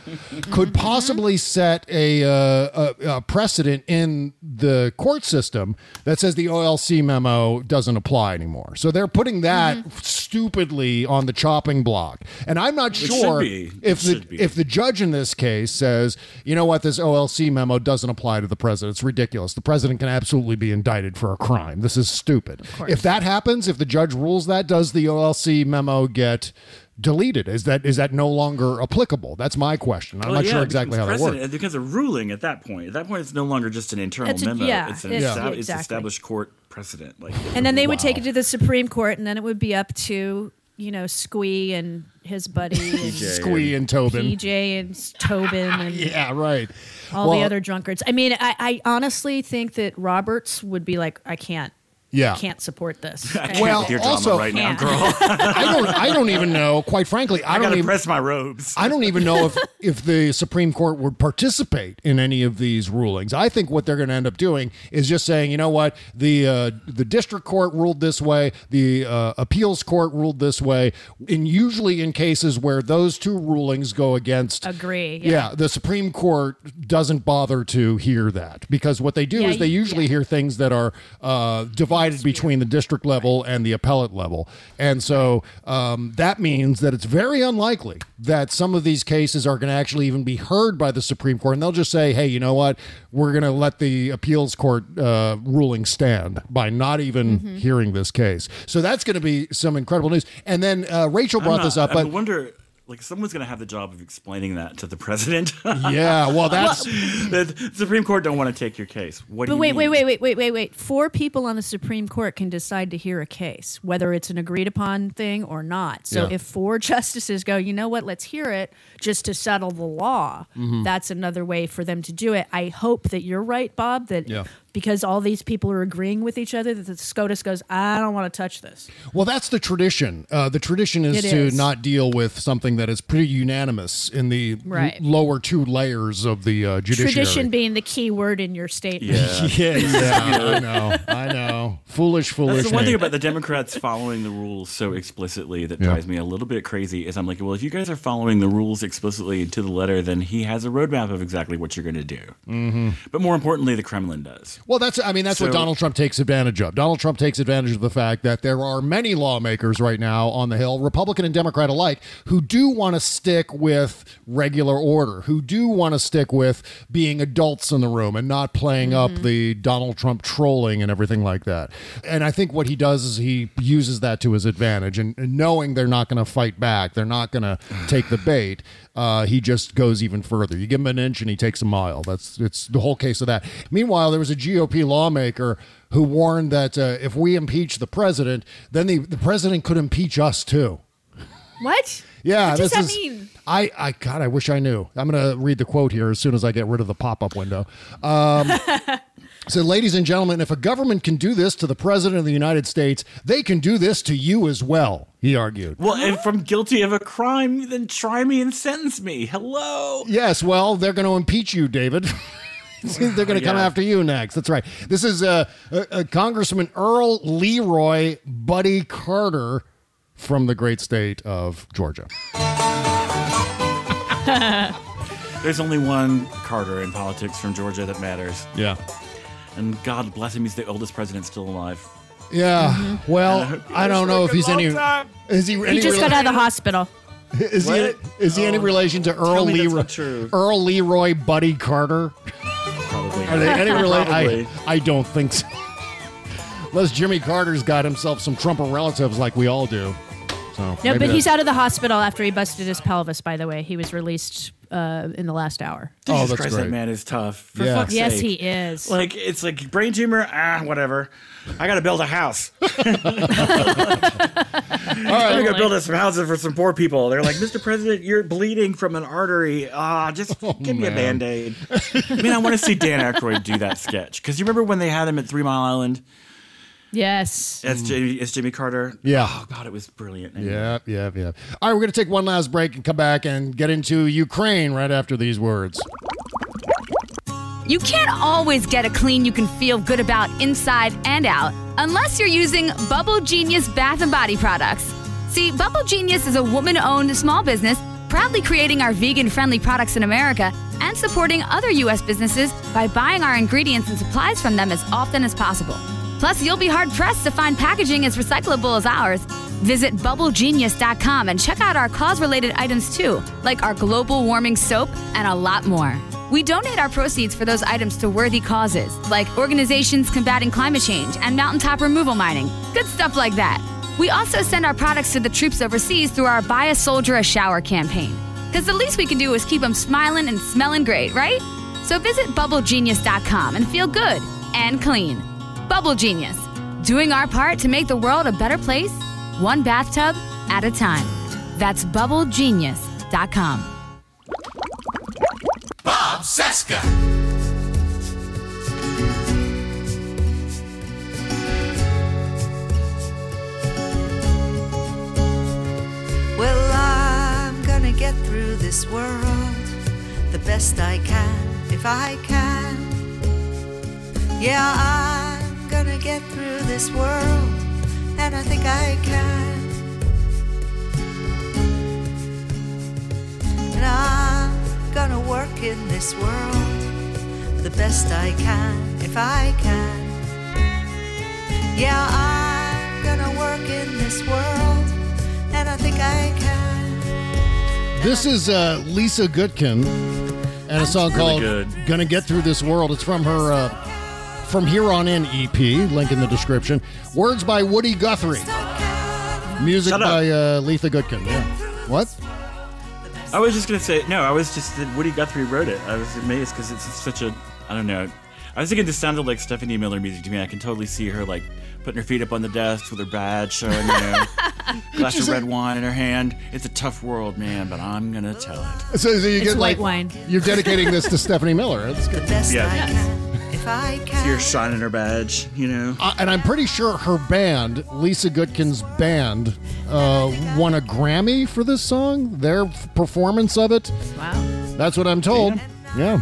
could possibly set a, uh, a, a precedent in the court system that says the OLC memo doesn't apply anymore. So they're putting that stupidly on the chopping block. And I'm not sure if the if the judge in this case says, you know what, this OLC memo doesn't apply to the president. It's ridiculous. The president can absolutely be indicted for a crime. This is stupid. If that happens, if the judge rules that, does the OLC memo get deleted? Is that is that no longer applicable? That's my question. I'm
Well,
not
yeah,
sure exactly
becomes
how that works.
It becomes a ruling at that point. At that point, it's no longer just an internal
It's a-
memo.
yeah,
it's an
it's-
esta-
yeah,
it's established court precedent. Like,
And then they would take it to the Supreme Court, and then it would be up to you know Squee and his buddy and
Squee and Tobin.
PJ and Tobin and
Yeah, right.
all the other drunkards. I mean, I, I honestly think that Roberts would be like, I can't.
Yeah.
can't support this.
I can't
Well,
with your drama
also-
right now,
Can't.
girl.
I don't. I don't even know. Quite frankly, I,
I
don't
gotta
even
press my robes.
I don't even know if if the Supreme Court would participate in any of these rulings. I think what they're going to end up doing is just saying, you know what, the uh, the district court ruled this way, the uh, appeals court ruled this way, and usually in cases where those two rulings go against.
Agree.
Yeah. the Supreme Court doesn't bother to hear that because what they do
Yeah,
is they
you-
usually hear things that are uh, divided between the district level and the appellate level. And so um, that means that it's very unlikely that some of these cases are going to actually even be heard by the Supreme Court. And they'll just say, hey, you know what? We're going to let the appeals court uh, ruling stand by not even
Mm-hmm.
hearing this case. So that's going to be some incredible news. And then uh, Rachel brought
not-
this up,
I
but
wonder, like, someone's going to have the job of explaining that to the president.
yeah, well, that's.
the Supreme Court don't want to take your case. What do
But
you
wait, wait, wait, wait, wait, wait, wait. Four people on the Supreme Court can decide to hear a case, whether it's an agreed upon thing or not. So
Yeah.
if four justices go, you know what, let's hear it just to settle the law,
Mhm.
that's another way for them to do it. I hope that you're right, Bob, that
Yeah.
Because all these people are agreeing with each other, that the SCOTUS goes, I don't want to touch this.
Well, that's the tradition. Uh, the tradition is
It
to
is.
not deal with something that is pretty unanimous in the l- lower two layers of the uh, judiciary.
Tradition being the key word in your statement.
yeah, yeah, I know, I know. Foolish, foolish.
That's the one thing about the Democrats following the rules so explicitly that
Yeah.
drives me a little bit crazy is I'm like, well, if you guys are following the rules explicitly to the letter, then he has a roadmap of exactly what you're going to do.
Mhm.
But more importantly, the Kremlin does.
Well, that's I mean that's what Donald Trump takes advantage of. Donald Trump takes advantage of the fact that there are many lawmakers right now on the Hill, Republican and Democrat alike, who do want to stick with regular order, who do want to stick with being adults in the room and not playing up mm-hmm. the Donald Trump trolling and everything like that. And I think what he does is he uses that to his advantage, and, and knowing they're not going to fight back, they're not going to take the bait. Uh, he just goes even further. You give him an inch and he takes a mile. That's it's the whole case of that. Meanwhile, there was a GOP lawmaker who warned that uh, if we impeach the president, then the, the president could impeach us too.
What?
Yeah,
What does
this
that
is.
mean?
I, I God, I wish I knew. I'm gonna read the quote here as soon as I get rid of the pop-up window. Um, so, ladies and gentlemen, if a government can do this to the president of the United States, they can do this to you as well. He argued.
Well, if I'm guilty of a crime, then try me and sentence me. Hello.
Yes, well, they're going to impeach you, David. they're going to come
Yeah.
after you next. That's right. This is uh, uh, uh, Congressman Earl Leroy Buddy Carter from the great state of Georgia.
There's only one Carter in politics from Georgia that matters.
Yeah.
And God bless him, he's the oldest president still alive.
Yeah. Mm-hmm.
And
Well,
I
I don't know if he's any.
time.
Is he?
He
any
just got out of the hospital.
Is he?
What?
Is he any
Oh,
relation to Earl
me
Leroy? Earl Leroy Buddy Carter?
Probably.
Are they any relation? I, I don't think so. Unless Jimmy Carter's got himself some Trumper relatives like we all do. So
No, but he's out of the hospital after he busted his pelvis. By the way, he was released uh, in the last hour.
Oh,
Jesus
that's
Christ,
great.
that man is tough. For
Yeah.
fuck's
Yes,
sake.
he is.
Like it's like brain tumor, ah, whatever. I got to build a house. I'm gonna build us some houses for some poor people. They're like, Mr. President, you're bleeding from an artery. Ah, just give me a
man.
band aid. I mean, I want to see Dan Aykroyd do that sketch because you remember when they had him at Three Mile Island
Yes.
as Jimmy, as Jimmy Carter.
Yeah.
Oh God, it was brilliant.
Yeah, yeah, yeah. All right, we're going to take one last break and come back and get into Ukraine right after these words.
You can't always get a clean you can feel good about inside and out unless you're using Bubble Genius Bath and Body products. See, Bubble Genius is a woman owned small business proudly creating our vegan friendly products in America and supporting other U.S. businesses by buying our ingredients and supplies from them as often as possible. Plus, you'll be hard pressed to find packaging as recyclable as ours. Visit bubblegenius.com and check out our cause related items too, like our global warming soap and a lot more. We donate our proceeds for those items to worthy causes, like organizations combating climate change and mountaintop removal mining. Good stuff like that. We also send our products to the troops overseas through our Buy a Soldier a Shower campaign. Because the least we can do is keep them smiling and smelling great, right? So visit bubblegenius.com and feel good and clean. Bubble Genius, doing our part to make the world a better place, one bathtub at a time. That's bubblegenius.com.
Bob Cesca.
Well, I'm gonna get through this world the best I can, if I can. Yeah, I'm gonna get through this world, and I think I can. And I'm gonna work in this world the best I can, if I can. Yeah, I'm gonna work in this world, and I think I can.
This is uh, Lisa Gutkin and a song
Really
called
good.
"Gonna Get Through This World." It's from her uh, "From Here On In" EP. Link in the description. Words by Woody Guthrie. Music
Shut
by uh, Letha Gutkin. Yeah. What?
I was just gonna say no. I was just that Woody Guthrie wrote it. I was amazed because it's such a I don't know. I was thinking this sounded like Stephanie Miller music to me. I can totally see her like putting her feet up on the desk with her badge showing, you know, glass
She's
of
a-
red wine in her hand. It's a tough world, man, but I'm gonna tell it.
So, so you
It's
get
white
like
wine.
you're dedicating this to Stephanie Miller. That's good.
Best
Yeah.
I can, if I
her shining her badge, you know.
Uh, and I'm pretty sure her band, Lisa Gutkin's band, uh, won a Grammy for this song. Their performance of it.
Wow.
That's what I'm told. Yeah.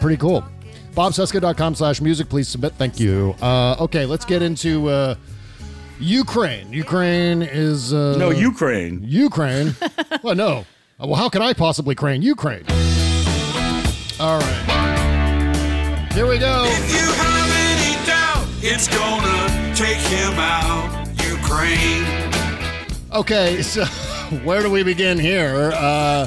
Pretty cool. BobCesca.com slash music. Please submit. Thank you. Uh, okay, let's get into uh, Ukraine. Ukraine is. Uh,
No, Ukraine.
Ukraine? well, no. Well, how can I possibly crane Ukraine? All right. Here we go.
If you have any
It's gonna take him out, Ukraine.
Okay, so where do we begin here? Uh,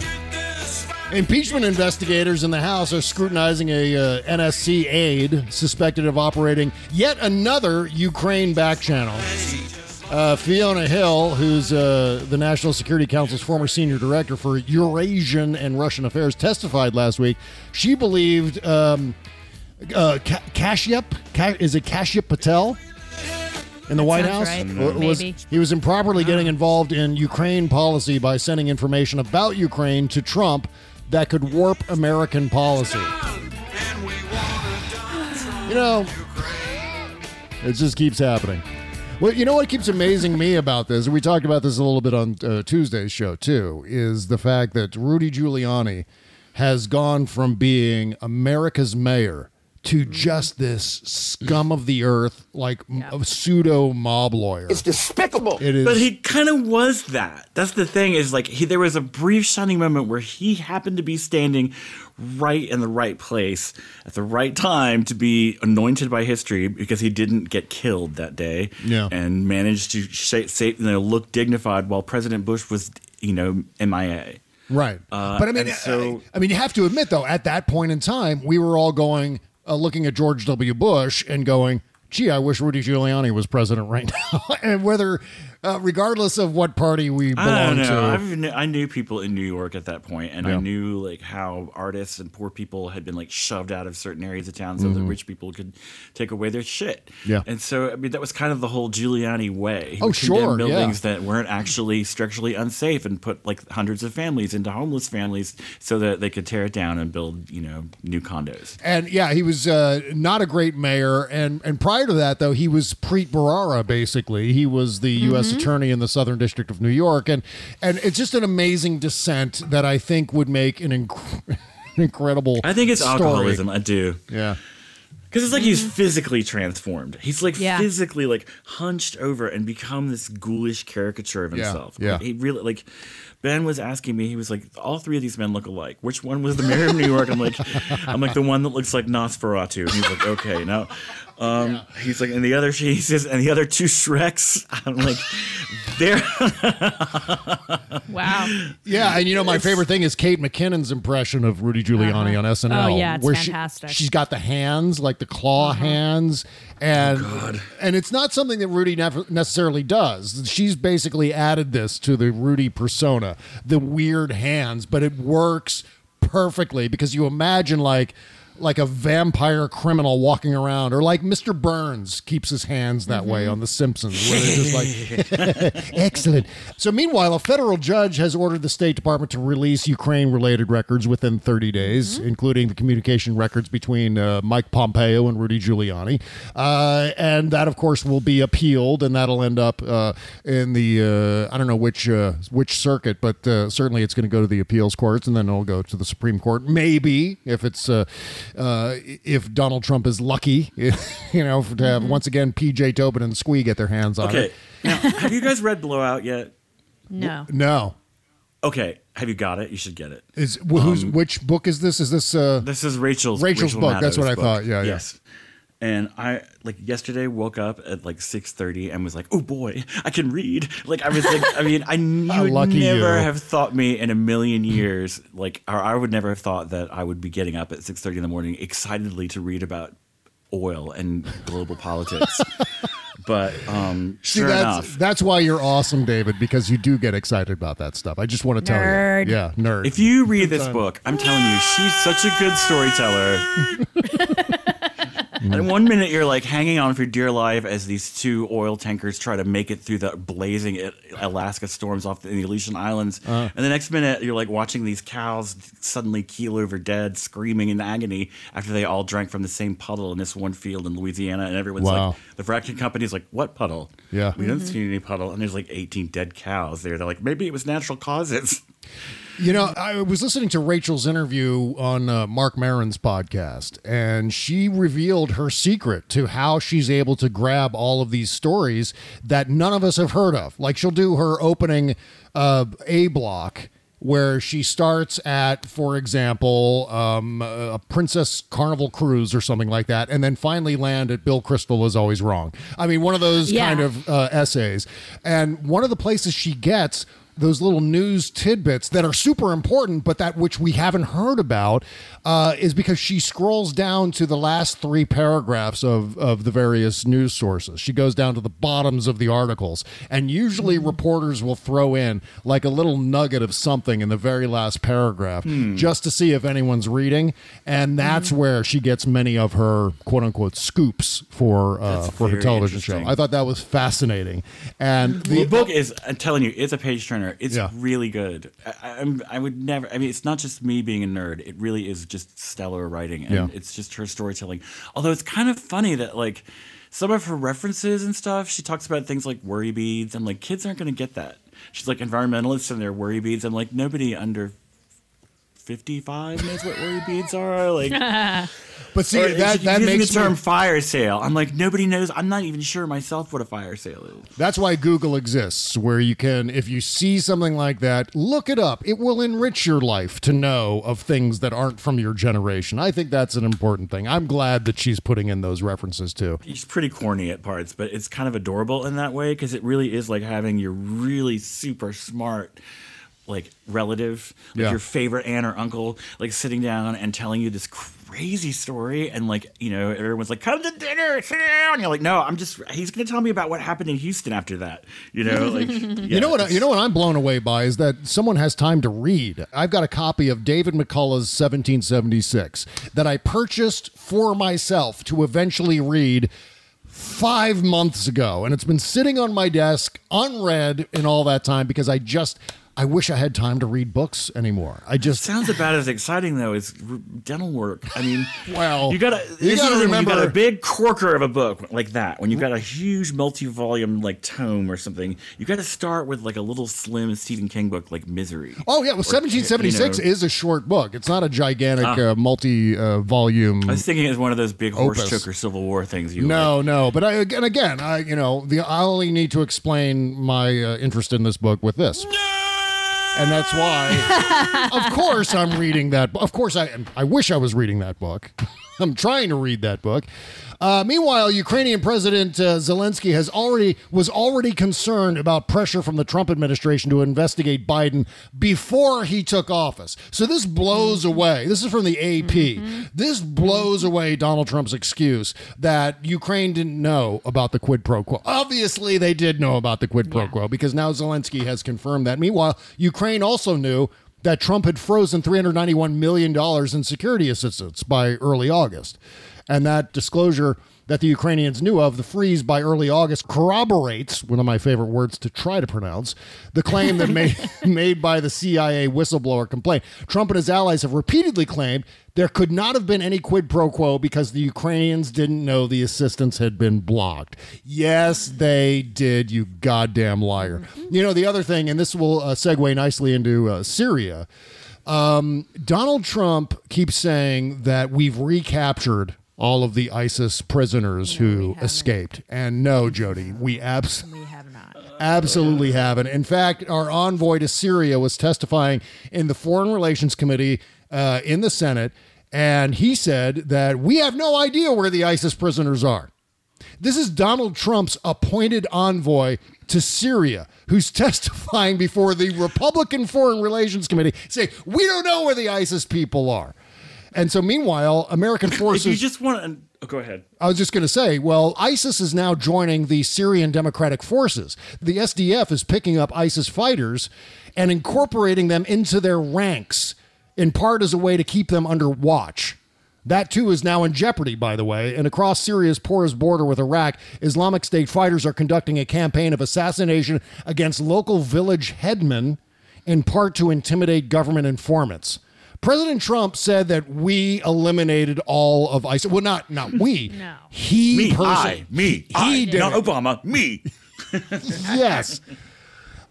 impeachment investigators in the House are scrutinizing a uh, NSC aide suspected of operating yet another Ukraine back channel. Uh, Fiona Hill, who's uh, the National Security Council's former senior director for Eurasian and Russian affairs, testified last week. She believed um, uh, Ka- Kashyap, Ka- is it Kashyap Patel? in the White House
right.
was he was improperly getting involved in Ukraine policy by sending information about Ukraine to Trump that could warp American policy. You know, it just keeps happening. Well, you know what keeps amazing me about this, and we talked about this a little bit on uh, Tuesday's show too, is the fact that Rudy Giuliani has gone from being America's mayor to just this scum of the earth, like a pseudo mob lawyer. It's
despicable.
It is.
But he kind of was that. That's the thing is like he there was a brief shining moment where he happened to be standing right in the right place at the right time to be anointed by history because he didn't get killed that day
Yeah.
and managed to sh- say, you know, look dignified while President Bush was, you know, MIA.
Right.
Uh,
but I mean,
so
I, I mean, you have to admit though, at that point in time, we were all going, uh, looking at George W. Bush and going, "Gee, I wish Rudy Giuliani was president right now." and whether, uh, regardless of what party we
I
belong
don't know.
to,
I've I knew people in New York at that point, and
Yeah.
I knew like how artists and poor people had been like shoved out of certain areas of town so that
Mhm.
rich people could take away their shit.
Yeah.
and so I mean that was kind of the whole Giuliani way. He
Oh,
would condemn
sure,
buildings
yeah.
that weren't actually structurally unsafe and put like hundreds of families into homeless families so that they could tear it down and build you know new condos.
And yeah, he was uh, not a great mayor. And and prior to that, though, he was Preet Bharara. Basically, he was the U.S.
Mm-hmm.
attorney in the Southern District of New York, and and it's just an amazing descent that I think would make an, inc- incredible.
I think it's
story.
alcoholism. I do.
Yeah.
Because it's like he's physically transformed. He's like
Yeah.
physically like hunched over and become this ghoulish caricature of
Yeah,
himself.
yeah.
Like, he really like Ben was asking me, he was like, all three of these men look alike. Which one was the mayor of New York? I'm like, I'm like the one that looks like Nosferatu. And he's like, okay, now um he's like, and the other he says, and the other two Shreks. I'm like, they're
Wow.
Yeah, and you know my favorite thing is Kate McKinnon's impression of Rudy Giuliani on SNL.
Oh, yeah, it's
where she-
fantastic.
she's got the hands, like the claw
Uh-huh.
hands, and
Oh,
and it's not something that Rudy never necessarily does. She's basically added this to the Rudy persona, the weird hands, but it works perfectly because you imagine like like a vampire criminal walking around, or like Mr. Burns keeps his hands that way
Mm-hmm.
on The Simpsons, where they're just like, excellent. So, meanwhile, a federal judge has ordered the State Department to release Ukraine related records within 30 days,
Mm-hmm.
including the communication records between uh, Mike Pompeo and Rudy Giuliani. Uh, and that, of course, will be appealed, and that'll end up uh, in the, uh, I don't know which, uh, which circuit, but uh, certainly it's going to go to the appeals courts, and then it'll go to the Supreme Court. Maybe if it's, uh, if Donald Trump is lucky, you know, to have once again PJ Tobin and Squee get their hands on
okay.
it.
Now, have you guys read Blowout yet?
No.
No.
Okay, have you got it? You should get it.
Is wh- who's
Um,
which book is this? Is this uh
This is Rachel's
Rachel's
Rachel
book. That's what I
book.
thought. Yeah, yeah.
yes. And I like yesterday woke up at like six thirty and was like, "Oh boy, I can read!" Like I was like, I mean, I knew
How
would
lucky
never
you.
have thought me in a million years, like, or I would never have thought that I would be getting up at six thirty in the morning excitedly to read about oil and global politics. but um,
See,
sure
that's
enough,
that's why you're awesome, David, because you do get excited about that stuff. I just want to tell
Nerd.
you. Yeah, nerd.
If you read
Good
this
time.
book, I'm telling you, she's such a good storyteller. And one minute you're like hanging on for dear life as these two oil tankers try to make it through the blazing Alaska storms off the Aleutian Islands,
Uh-huh.
and the next minute you're like watching these cows suddenly keel over dead, screaming in agony after they all drank from the same puddle in this one field in Louisiana, and everyone's
Wow.
like, the fracking company's like, what puddle?
Yeah.
we don't see any puddle, and there's like 18 dead cows there. They're like, maybe it was natural causes.
You know, I was listening to Rachel's interview on uh, Marc Maron's podcast, and she revealed her secret to how she's able to grab all of these stories that none of us have heard of. Like she'll do her opening uh, A block. where she starts at, for example, um, a Princess Carnival cruise or something like that, and then finally land at Bill Kristol was always wrong. I mean, one of those
Yeah.
kind of uh, essays. And one of the places she gets those little news tidbits that are super important, but that which we haven't heard about, uh, is because she scrolls down to the last three paragraphs of, of the various news sources. She goes down to the bottoms of the articles, and usually reporters will throw in like a little nugget of something in the very last paragraph just to see if anyone's reading, and that's where she gets many of her quote unquote scoops for uh, for her television show. I thought that was fascinating, and
the book is i'm telling you it's a page turner it's
Yeah.
really good. I, I'm, I would never i mean it's not just me being a nerd. It really is just stellar writing and
Yeah.
it's just her storytelling. Although it's kind of funny that like some of her references and stuff she talks about things like worry beads. I'm like kids aren't going to get that. She's like environmentalists and their worry beads. I'm like nobody under 55 knows what worry beads are like
But see,
Or
that, that
using
makes
the term
me-
fire sale i'm like nobody knows i'm not even sure myself what a fire sale is
That's why Google exists, where you can, if you see something like that, look it up. It will enrich your life to know of things that aren't from your generation. I think that's an important thing. I'm glad that she's putting in those references too.
It's pretty corny at parts, but it's kind of adorable in that way because it really is like having your really super smart like relative, like
Yeah.
your favorite aunt or uncle, like sitting down and telling you this crazy story, and like you know everyone's like, "Come to dinner, sit down." And you're like, "No, I'm just." He's going to tell me about what happened in Houston after that. You know, like
you know what? You know what I'm blown away by is that someone has time to read. I've got a copy of David McCullough's 1776 that I purchased for myself to eventually read five months ago, and it's been sitting on my desk unread in all that time because I just I wish I had time to read books anymore. I just
sounds about as exciting though as r- dental work. I mean,
well,
you gotta
you gotta
when you got
remember-
a big corker of a book like that. When you've got a huge multi-volume like tome or something, you got to start with like a little slim Stephen King book like Misery.
Oh yeah, well,
Or,
1776
you know,
is a short book. It's not a gigantic
Ah.
uh, multi-volume.
I was thinking it's one of those big horse choker Civil War things. You
no, no, but I, again, again, I you know, the I only need to explain my uh, interest in this book with this. And that's why, of course, I'm reading that. Of course, I I wish I was reading that book. I'm trying to read that book. Uh, meanwhile, Ukrainian President uh, Zelensky has already was already concerned about pressure from the Trump administration to investigate Biden before he took office. So this blows away. This is from the AP. This blows away Donald Trump's excuse that Ukraine didn't know about the quid pro quo. Obviously, they did know about the quid pro quo because now Zelensky has confirmed that. Meanwhile, Ukraine also knew that Trump had frozen $391 million in security assistance by early August. And that disclosure that the Ukrainians knew of, the freeze by early August, corroborates one of my favorite words to try to pronounce the claim that made, made by the CIA whistleblower complaint. Trump and his allies have repeatedly claimed there could not have been any quid pro quo because the Ukrainians didn't know the assistance had been blocked. Yes, they did, you goddamn liar. You know, the other thing, and this will uh, segue nicely into uh, Syria. Um, Donald Trump keeps saying that we've recaptured all of the ISIS prisoners who escaped. And no, Jody, we absolutely absolutely haven't. In fact, our envoy to Syria was testifying in the Foreign Relations Committee uh, in the Senate, and he said that we have no idea where the ISIS prisoners are. This is Donald Trump's appointed envoy to Syria, who's testifying before the Republican Foreign Relations Committee, saying, We don't know where the ISIS people are. And so, meanwhile, American forces.
If you just want to, oh, go ahead.
I was just going to say, well, ISIS is now joining the Syrian Democratic Forces. The SDF is picking up ISIS fighters and incorporating them into their ranks, in part as a way to keep them under watch. That too is now in jeopardy, by the way. And across Syria's porous border with Iraq, Islamic State fighters are conducting a campaign of assassination against local village headmen, in part to intimidate government informants. President Trump said that we eliminated all of ISIS. Well, not not we. no. He
Me,
person-
I, me,
He
I,
did
not. Obama, me.
yes.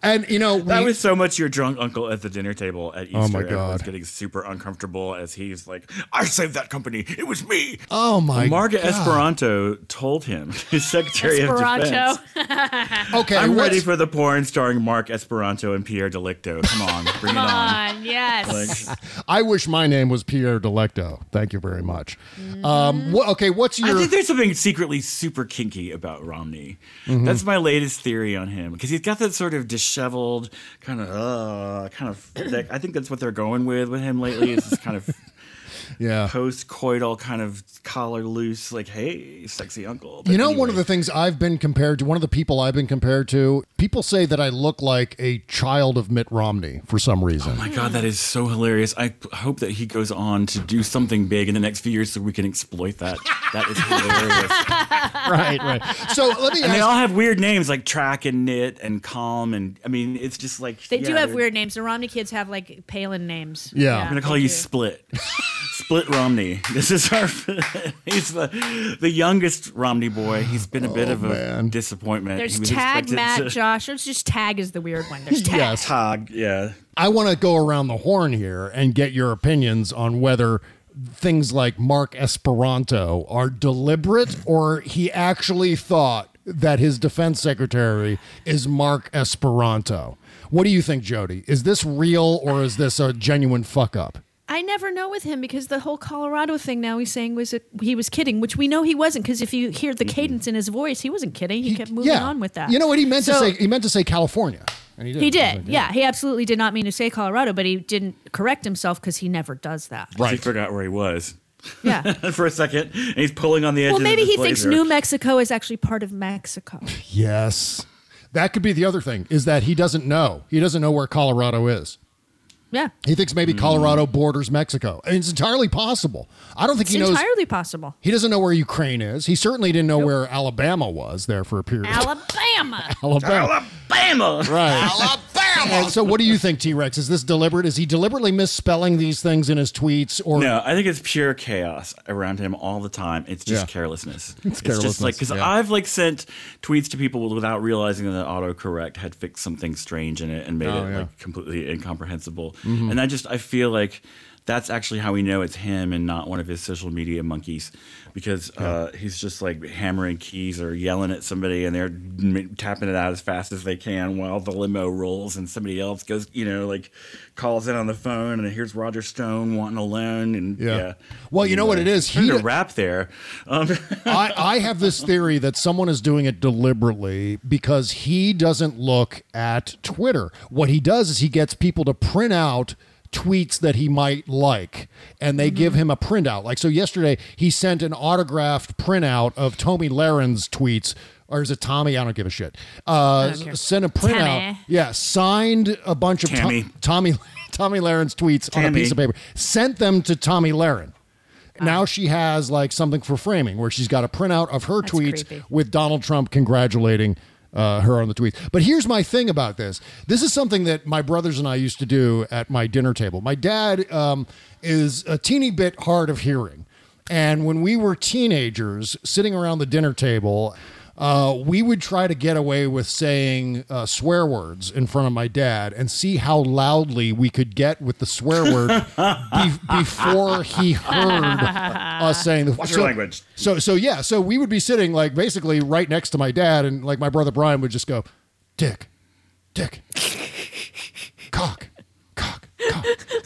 And you know,
that was so much your drunk uncle at the dinner table at Easter.
Oh, my
Everyone's
God.
getting super uncomfortable as he's like, "I saved that company. It was me."
Oh my
Mark
God.
Esperanto told him, his Secretary
Esperanto.
of Defense.
Okay,
I'm ready for the porn starring Mark Esperanto and Pierre Delecto. Come on, bring
Come
it on.
on, yes.
I wish my name was Pierre Delecto. Thank you very much. Um, wha- okay, what's your?
I think there's something secretly super kinky about Romney.
Mhm.
That's my latest theory on him because he's got that sort of disheveled kind of, uh, kind of. I think that's what they're going with with him lately. Is this kind of
yeah.
post-coital kind of collar loose, like, hey, sexy uncle.
You know, one of the things I've been compared to, one of the people I've been compared to, people say that I look like a child of Mitt Romney for some reason.
Oh my god, that is so hilarious! I hope that he goes on to do something big in the next few years, so we can exploit that. That is hilarious.
right, right. So let me
and they all have weird names like Track and Knit and Calm, and I mean, it's just like
They do have weird names. The Romney kids have like Palin names. Yeah.
I'm gonna call you
do.
Split. Split Romney. This is our. he's the the youngest Romney boy. He's been a bit
Oh,
of a disappointment.
There's
He
Tagg,
expected
Matt,
to-
Josh. It's just Tagg is the weird one. There's Tagg.
Yes.
Tagg, yeah.
I want to go around the horn here and get your opinions on whether things like Mark Esperanto are deliberate or he actually thought that his defense secretary is Mark Esperanto. What do you think, Jody? Is this real or is this a genuine fuck up?
I never know with him because the whole Colorado thing now he's saying was a, he was kidding, which we know he wasn't because if you hear the mm-hmm. cadence in his voice, he wasn't kidding. He, kept moving
yeah.
on with that.
You know what he meant to say? He meant to say California. And he did.
He did, yeah. He absolutely did not mean to say Colorado, but he didn't correct himself because he never does that. Right.
He forgot where he was.
Yeah.
For a second, and he's pulling on the edge.
Well, maybe
of
he thinks. New Mexico is actually part of Mexico.
Yes. That could be the other thing is that he doesn't know. He doesn't know where Colorado is.
Yeah,
He thinks maybe hmm. Colorado borders Mexico. And it's entirely possible. I don't think
it's
he knows.
entirely possible.
he doesn't know where Ukraine is. He certainly didn't know where Alabama was there for a period. of
Alabama.
Alabama.
Alabama.
Right. Alabama. And so, what do you think, T Rex? Is this deliberate? Is he deliberately misspelling these things in his tweets? Or
No, I think it's pure chaos around him all the time. It's just
Yeah.
carelessness.
It's
just like because
yeah.
I've like sent tweets to people without realizing that autocorrect had fixed something strange in it and made
Oh,
it
yeah.
like completely incomprehensible.
Mhm.
And I just I feel like that's actually how we know it's him and not one of his social media monkeys because uh, he's just like hammering keys or yelling at somebody and they're m- tapping it out as fast as they can while the limo rolls and somebody else goes you know like calls in on the phone and here's Roger Stone wanting a loan and
Yeah.
yeah.
Well, you know what it is?
Trying
He-
to rap there. Um,
I, I have this theory that someone is doing it deliberately because he doesn't look at Twitter. What he does is he gets people to print out tweets that he might like and they give him a printout. Like so yesterday he sent an autographed printout of Tommy Lahren's tweets or is it Tommy? I don't give a shit. Uh, sent a printout.
Tammy.
Yeah, signed a bunch of
Tammy.
To- Tommy Tommy Lahren's tweets on a piece of paper. Sent them to Tommy Lahren. Now she has like something for framing where she's got a printout of her
That's
tweets
creepy.
with Donald Trump congratulating uh, her on the tweets. But here's my thing about this. This is something that my brothers and I used to do at my dinner table. My dad um, is a teeny bit hard of hearing. And when we were teenagers sitting around the dinner table, uh, we would try to get away with saying uh, swear words in front of my dad and see how loudly we could get with the swear word be- before he heard us saying the
Watch
so,
your language.
So so yeah, so we would be sitting like basically right next to my dad, and like my brother Brian would just go, Dick, Dick, cock,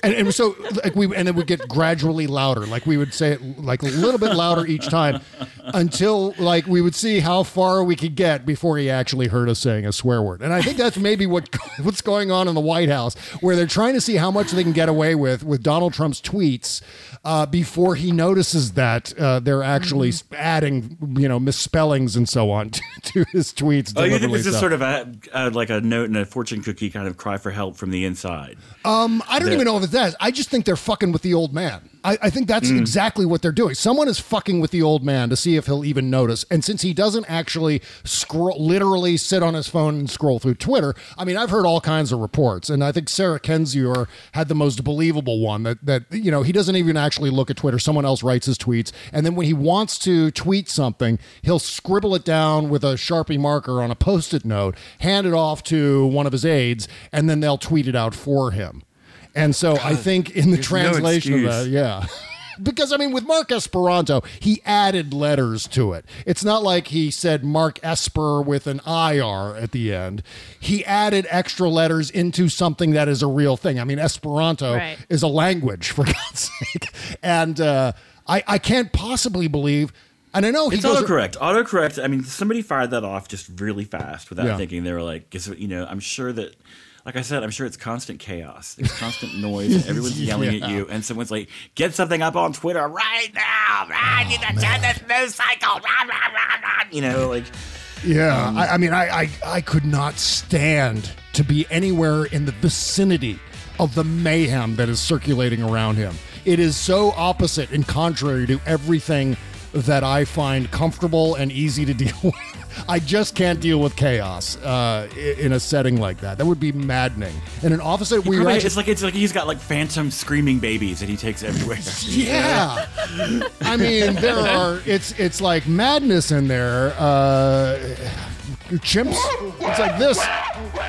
and, and so like we and it would get gradually louder, like we would say it like a little bit louder each time, until like we would see how far we could get before he actually heard us saying a swear word. And I think that's maybe what what's going on in the White House, where they're trying to see how much they can get away with with Donald Trump's tweets uh, before he notices that uh, they're actually adding, you know, misspellings and so on to, to his tweets.
Oh, you think this is sort of a, uh, like a note in a fortune cookie kind of cry for help from the inside?
Um, I don't even know if it's that. I just think they're fucking with the old man. I, I think that's
Mm.
exactly what they're doing. Someone is fucking with the old man to see if he'll even notice. And since he doesn't actually scroll, literally sit on his phone and scroll through Twitter, I mean, I've heard all kinds of reports, and I think Sarah Kendzior had the most believable one that that you know he doesn't even actually look at Twitter. Someone else writes his tweets, and then when he wants to tweet something, he'll scribble it down with a sharpie marker on a post-it note, hand it off to one of his aides, and then they'll tweet it out for him. And so I think in the
there's no
translation of that, yeah. Because I mean, with Mark Esperanto, he added letters to it. It's not like he said Mark Esper with an IR at the end. He added extra letters into something that is a real thing. I mean, Esperanto
Right.
is a language, for God's sake. And uh, I, I can't possibly believe, and I know he
It's
goes.
autocorrect. Autocorrect. I mean, somebody fired that off just really fast without
Yeah.
thinking. They were like, you know, I'm sure that, like I said, I'm sure it's constant chaos. There's constant noise. And everyone's yelling
Yeah.
at you, and someone's like, "Get something up on Twitter right now! I need to turn this news cycle." Rah, rah, rah. You know, like
Yeah,
Um,
I, I mean, I, I I could not stand to be anywhere in the vicinity of the mayhem that is circulating around him. It is so opposite and contrary to everything that I find comfortable and easy to deal with. I just can't deal with chaos uh, in a setting like that. That would be maddening. In an office that we
it's like it's like he's got like phantom screaming babies that he takes everywhere.
Yeah. I mean, there are it's it's like madness in there. Uh chimps. It's like this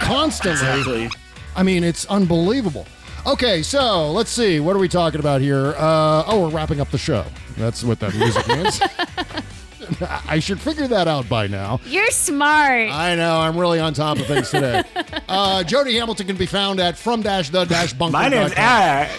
constantly.
Exactly.
I mean, it's unbelievable. Okay, so let's see. What are we talking about here? Uh, oh, we're wrapping up the show. That's what that music means. I should figure that out by now.
You're smart.
I know. I'm really on top of things today. Uh, Jody Hamilton can be found at from dash the dash bunker.
My name's Eric.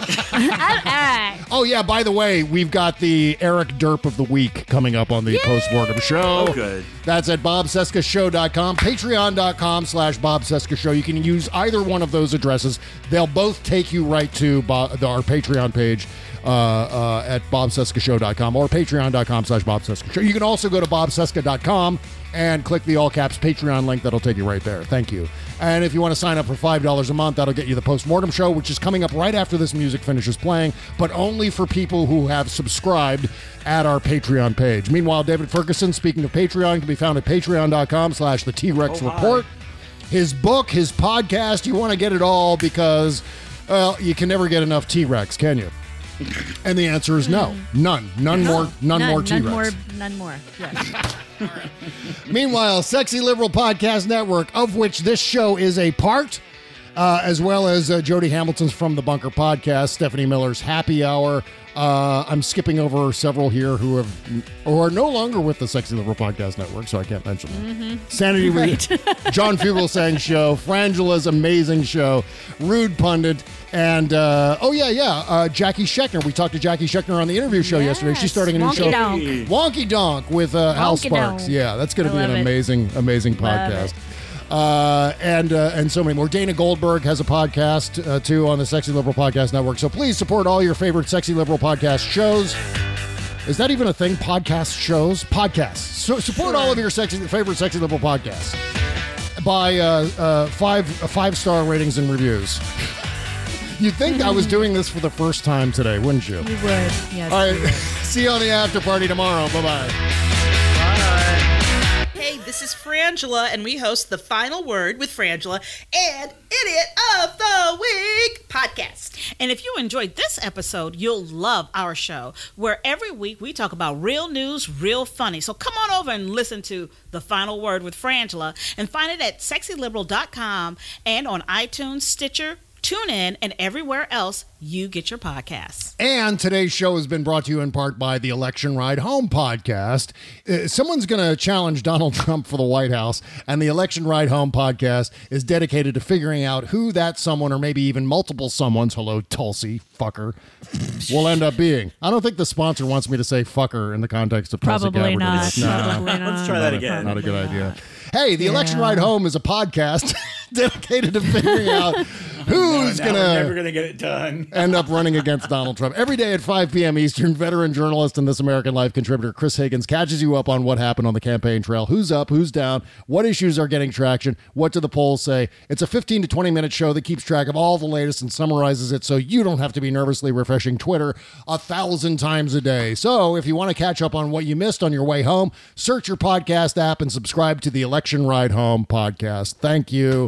Oh yeah, by the way, we've got the Eric Derp of the week coming up on the postmortem show.
Oh, good.
That's at bobcescashow.com, patreon.com slash bobcescashow. You can use either one of those addresses. They'll both take you right to Bo- the- our Patreon page uh, uh, at bobcescashow.com or patreon.com slash bobcescashow. You can also go to bobcesca.com and click the all caps Patreon link. That'll take you right there. Thank you. And if you want to sign up for $5 a month, that'll get you the postmortem show, which is coming up right after this music finishes playing, but only for people who have subscribed at our Patreon page. Meanwhile, David Ferguson, speaking of Patreon, can be found at patreon.com slash the T-Rex
Oh.
Report. His book, his podcast, you want to get it all because, well, you can never get enough T-Rex, can you? And the answer is no. None. None more none, more T-Rex.
None more. None more. Yes.
Meanwhile, Sexy Liberal Podcast Network, of which this show is a part, uh, as well as uh, Jody Hamilton's From the Bunker podcast, Stephanie Miller's Happy Hour. Uh, I'm skipping over several here who have who are no longer with the Sexy Liberal Podcast Network, so I can't mention them. Sanity with John Fugelsang show, Frangela's amazing show, Rude Pundit, and uh, oh yeah, yeah, uh, Jackie Schechner. We talked to Jackie Schechner on the interview show yesterday. She's starting a new
Wonky
show,
Donk.
Wonky Donk, with uh, Hal
Wonky
Sparks.
Donk.
Yeah, that's going to be an
it.
amazing, amazing
Love
podcast. Uh, and uh, and so many more. Dana Goldberg has a podcast uh, too on the Sexy Liberal Podcast Network. So please support all your favorite Sexy Liberal podcast shows. Is that even a thing? Podcast shows, podcasts. So support all of your sexy favorite Sexy Liberal podcasts by uh, uh, five uh, five star ratings and reviews. You'd think I was doing this for the first time today, wouldn't you?
You would. Yes.
All right. See you on the after party tomorrow. Bye bye.
This is Frangela, and we host The Final Word with Frangela and Idiot of the Week podcast. And if you enjoyed this episode, you'll love our show, where every week we talk about real news, real funny. So come on over and listen to The Final Word with Frangela and find it at sexyliberal.com and on iTunes, Stitcher, TuneIn, and everywhere else you get your podcasts.
And today's show has been brought to you in part by the Election Ride Home podcast. Uh, someone's going to challenge Donald Trump for the White House, and the Election Ride Home podcast is dedicated to figuring out who that someone, or maybe even multiple someone's, hello, Tulsi, fucker, will end up being. I don't think the sponsor wants me to say fucker in the context of Tulsi
Probably not.
No.
Probably not.
Let's try that again.
Not a good idea. Hey, the Election Ride Home is a podcast dedicated to figuring out Who's
now
gonna
never gonna get it done?
end up running against Donald Trump. Every day at 5 p.m. Eastern, veteran journalist and This American Life contributor Chris Higgins catches you up on what happened on the campaign trail. Who's up, who's down, what issues are getting traction, what do the polls say. It's a 15 to 20 minute show that keeps track of all the latest and summarizes it so you don't have to be nervously refreshing Twitter a thousand times a day. So if you want to catch up on what you missed on your way home, search your podcast app and subscribe to the Election Ride Home podcast. Thank you.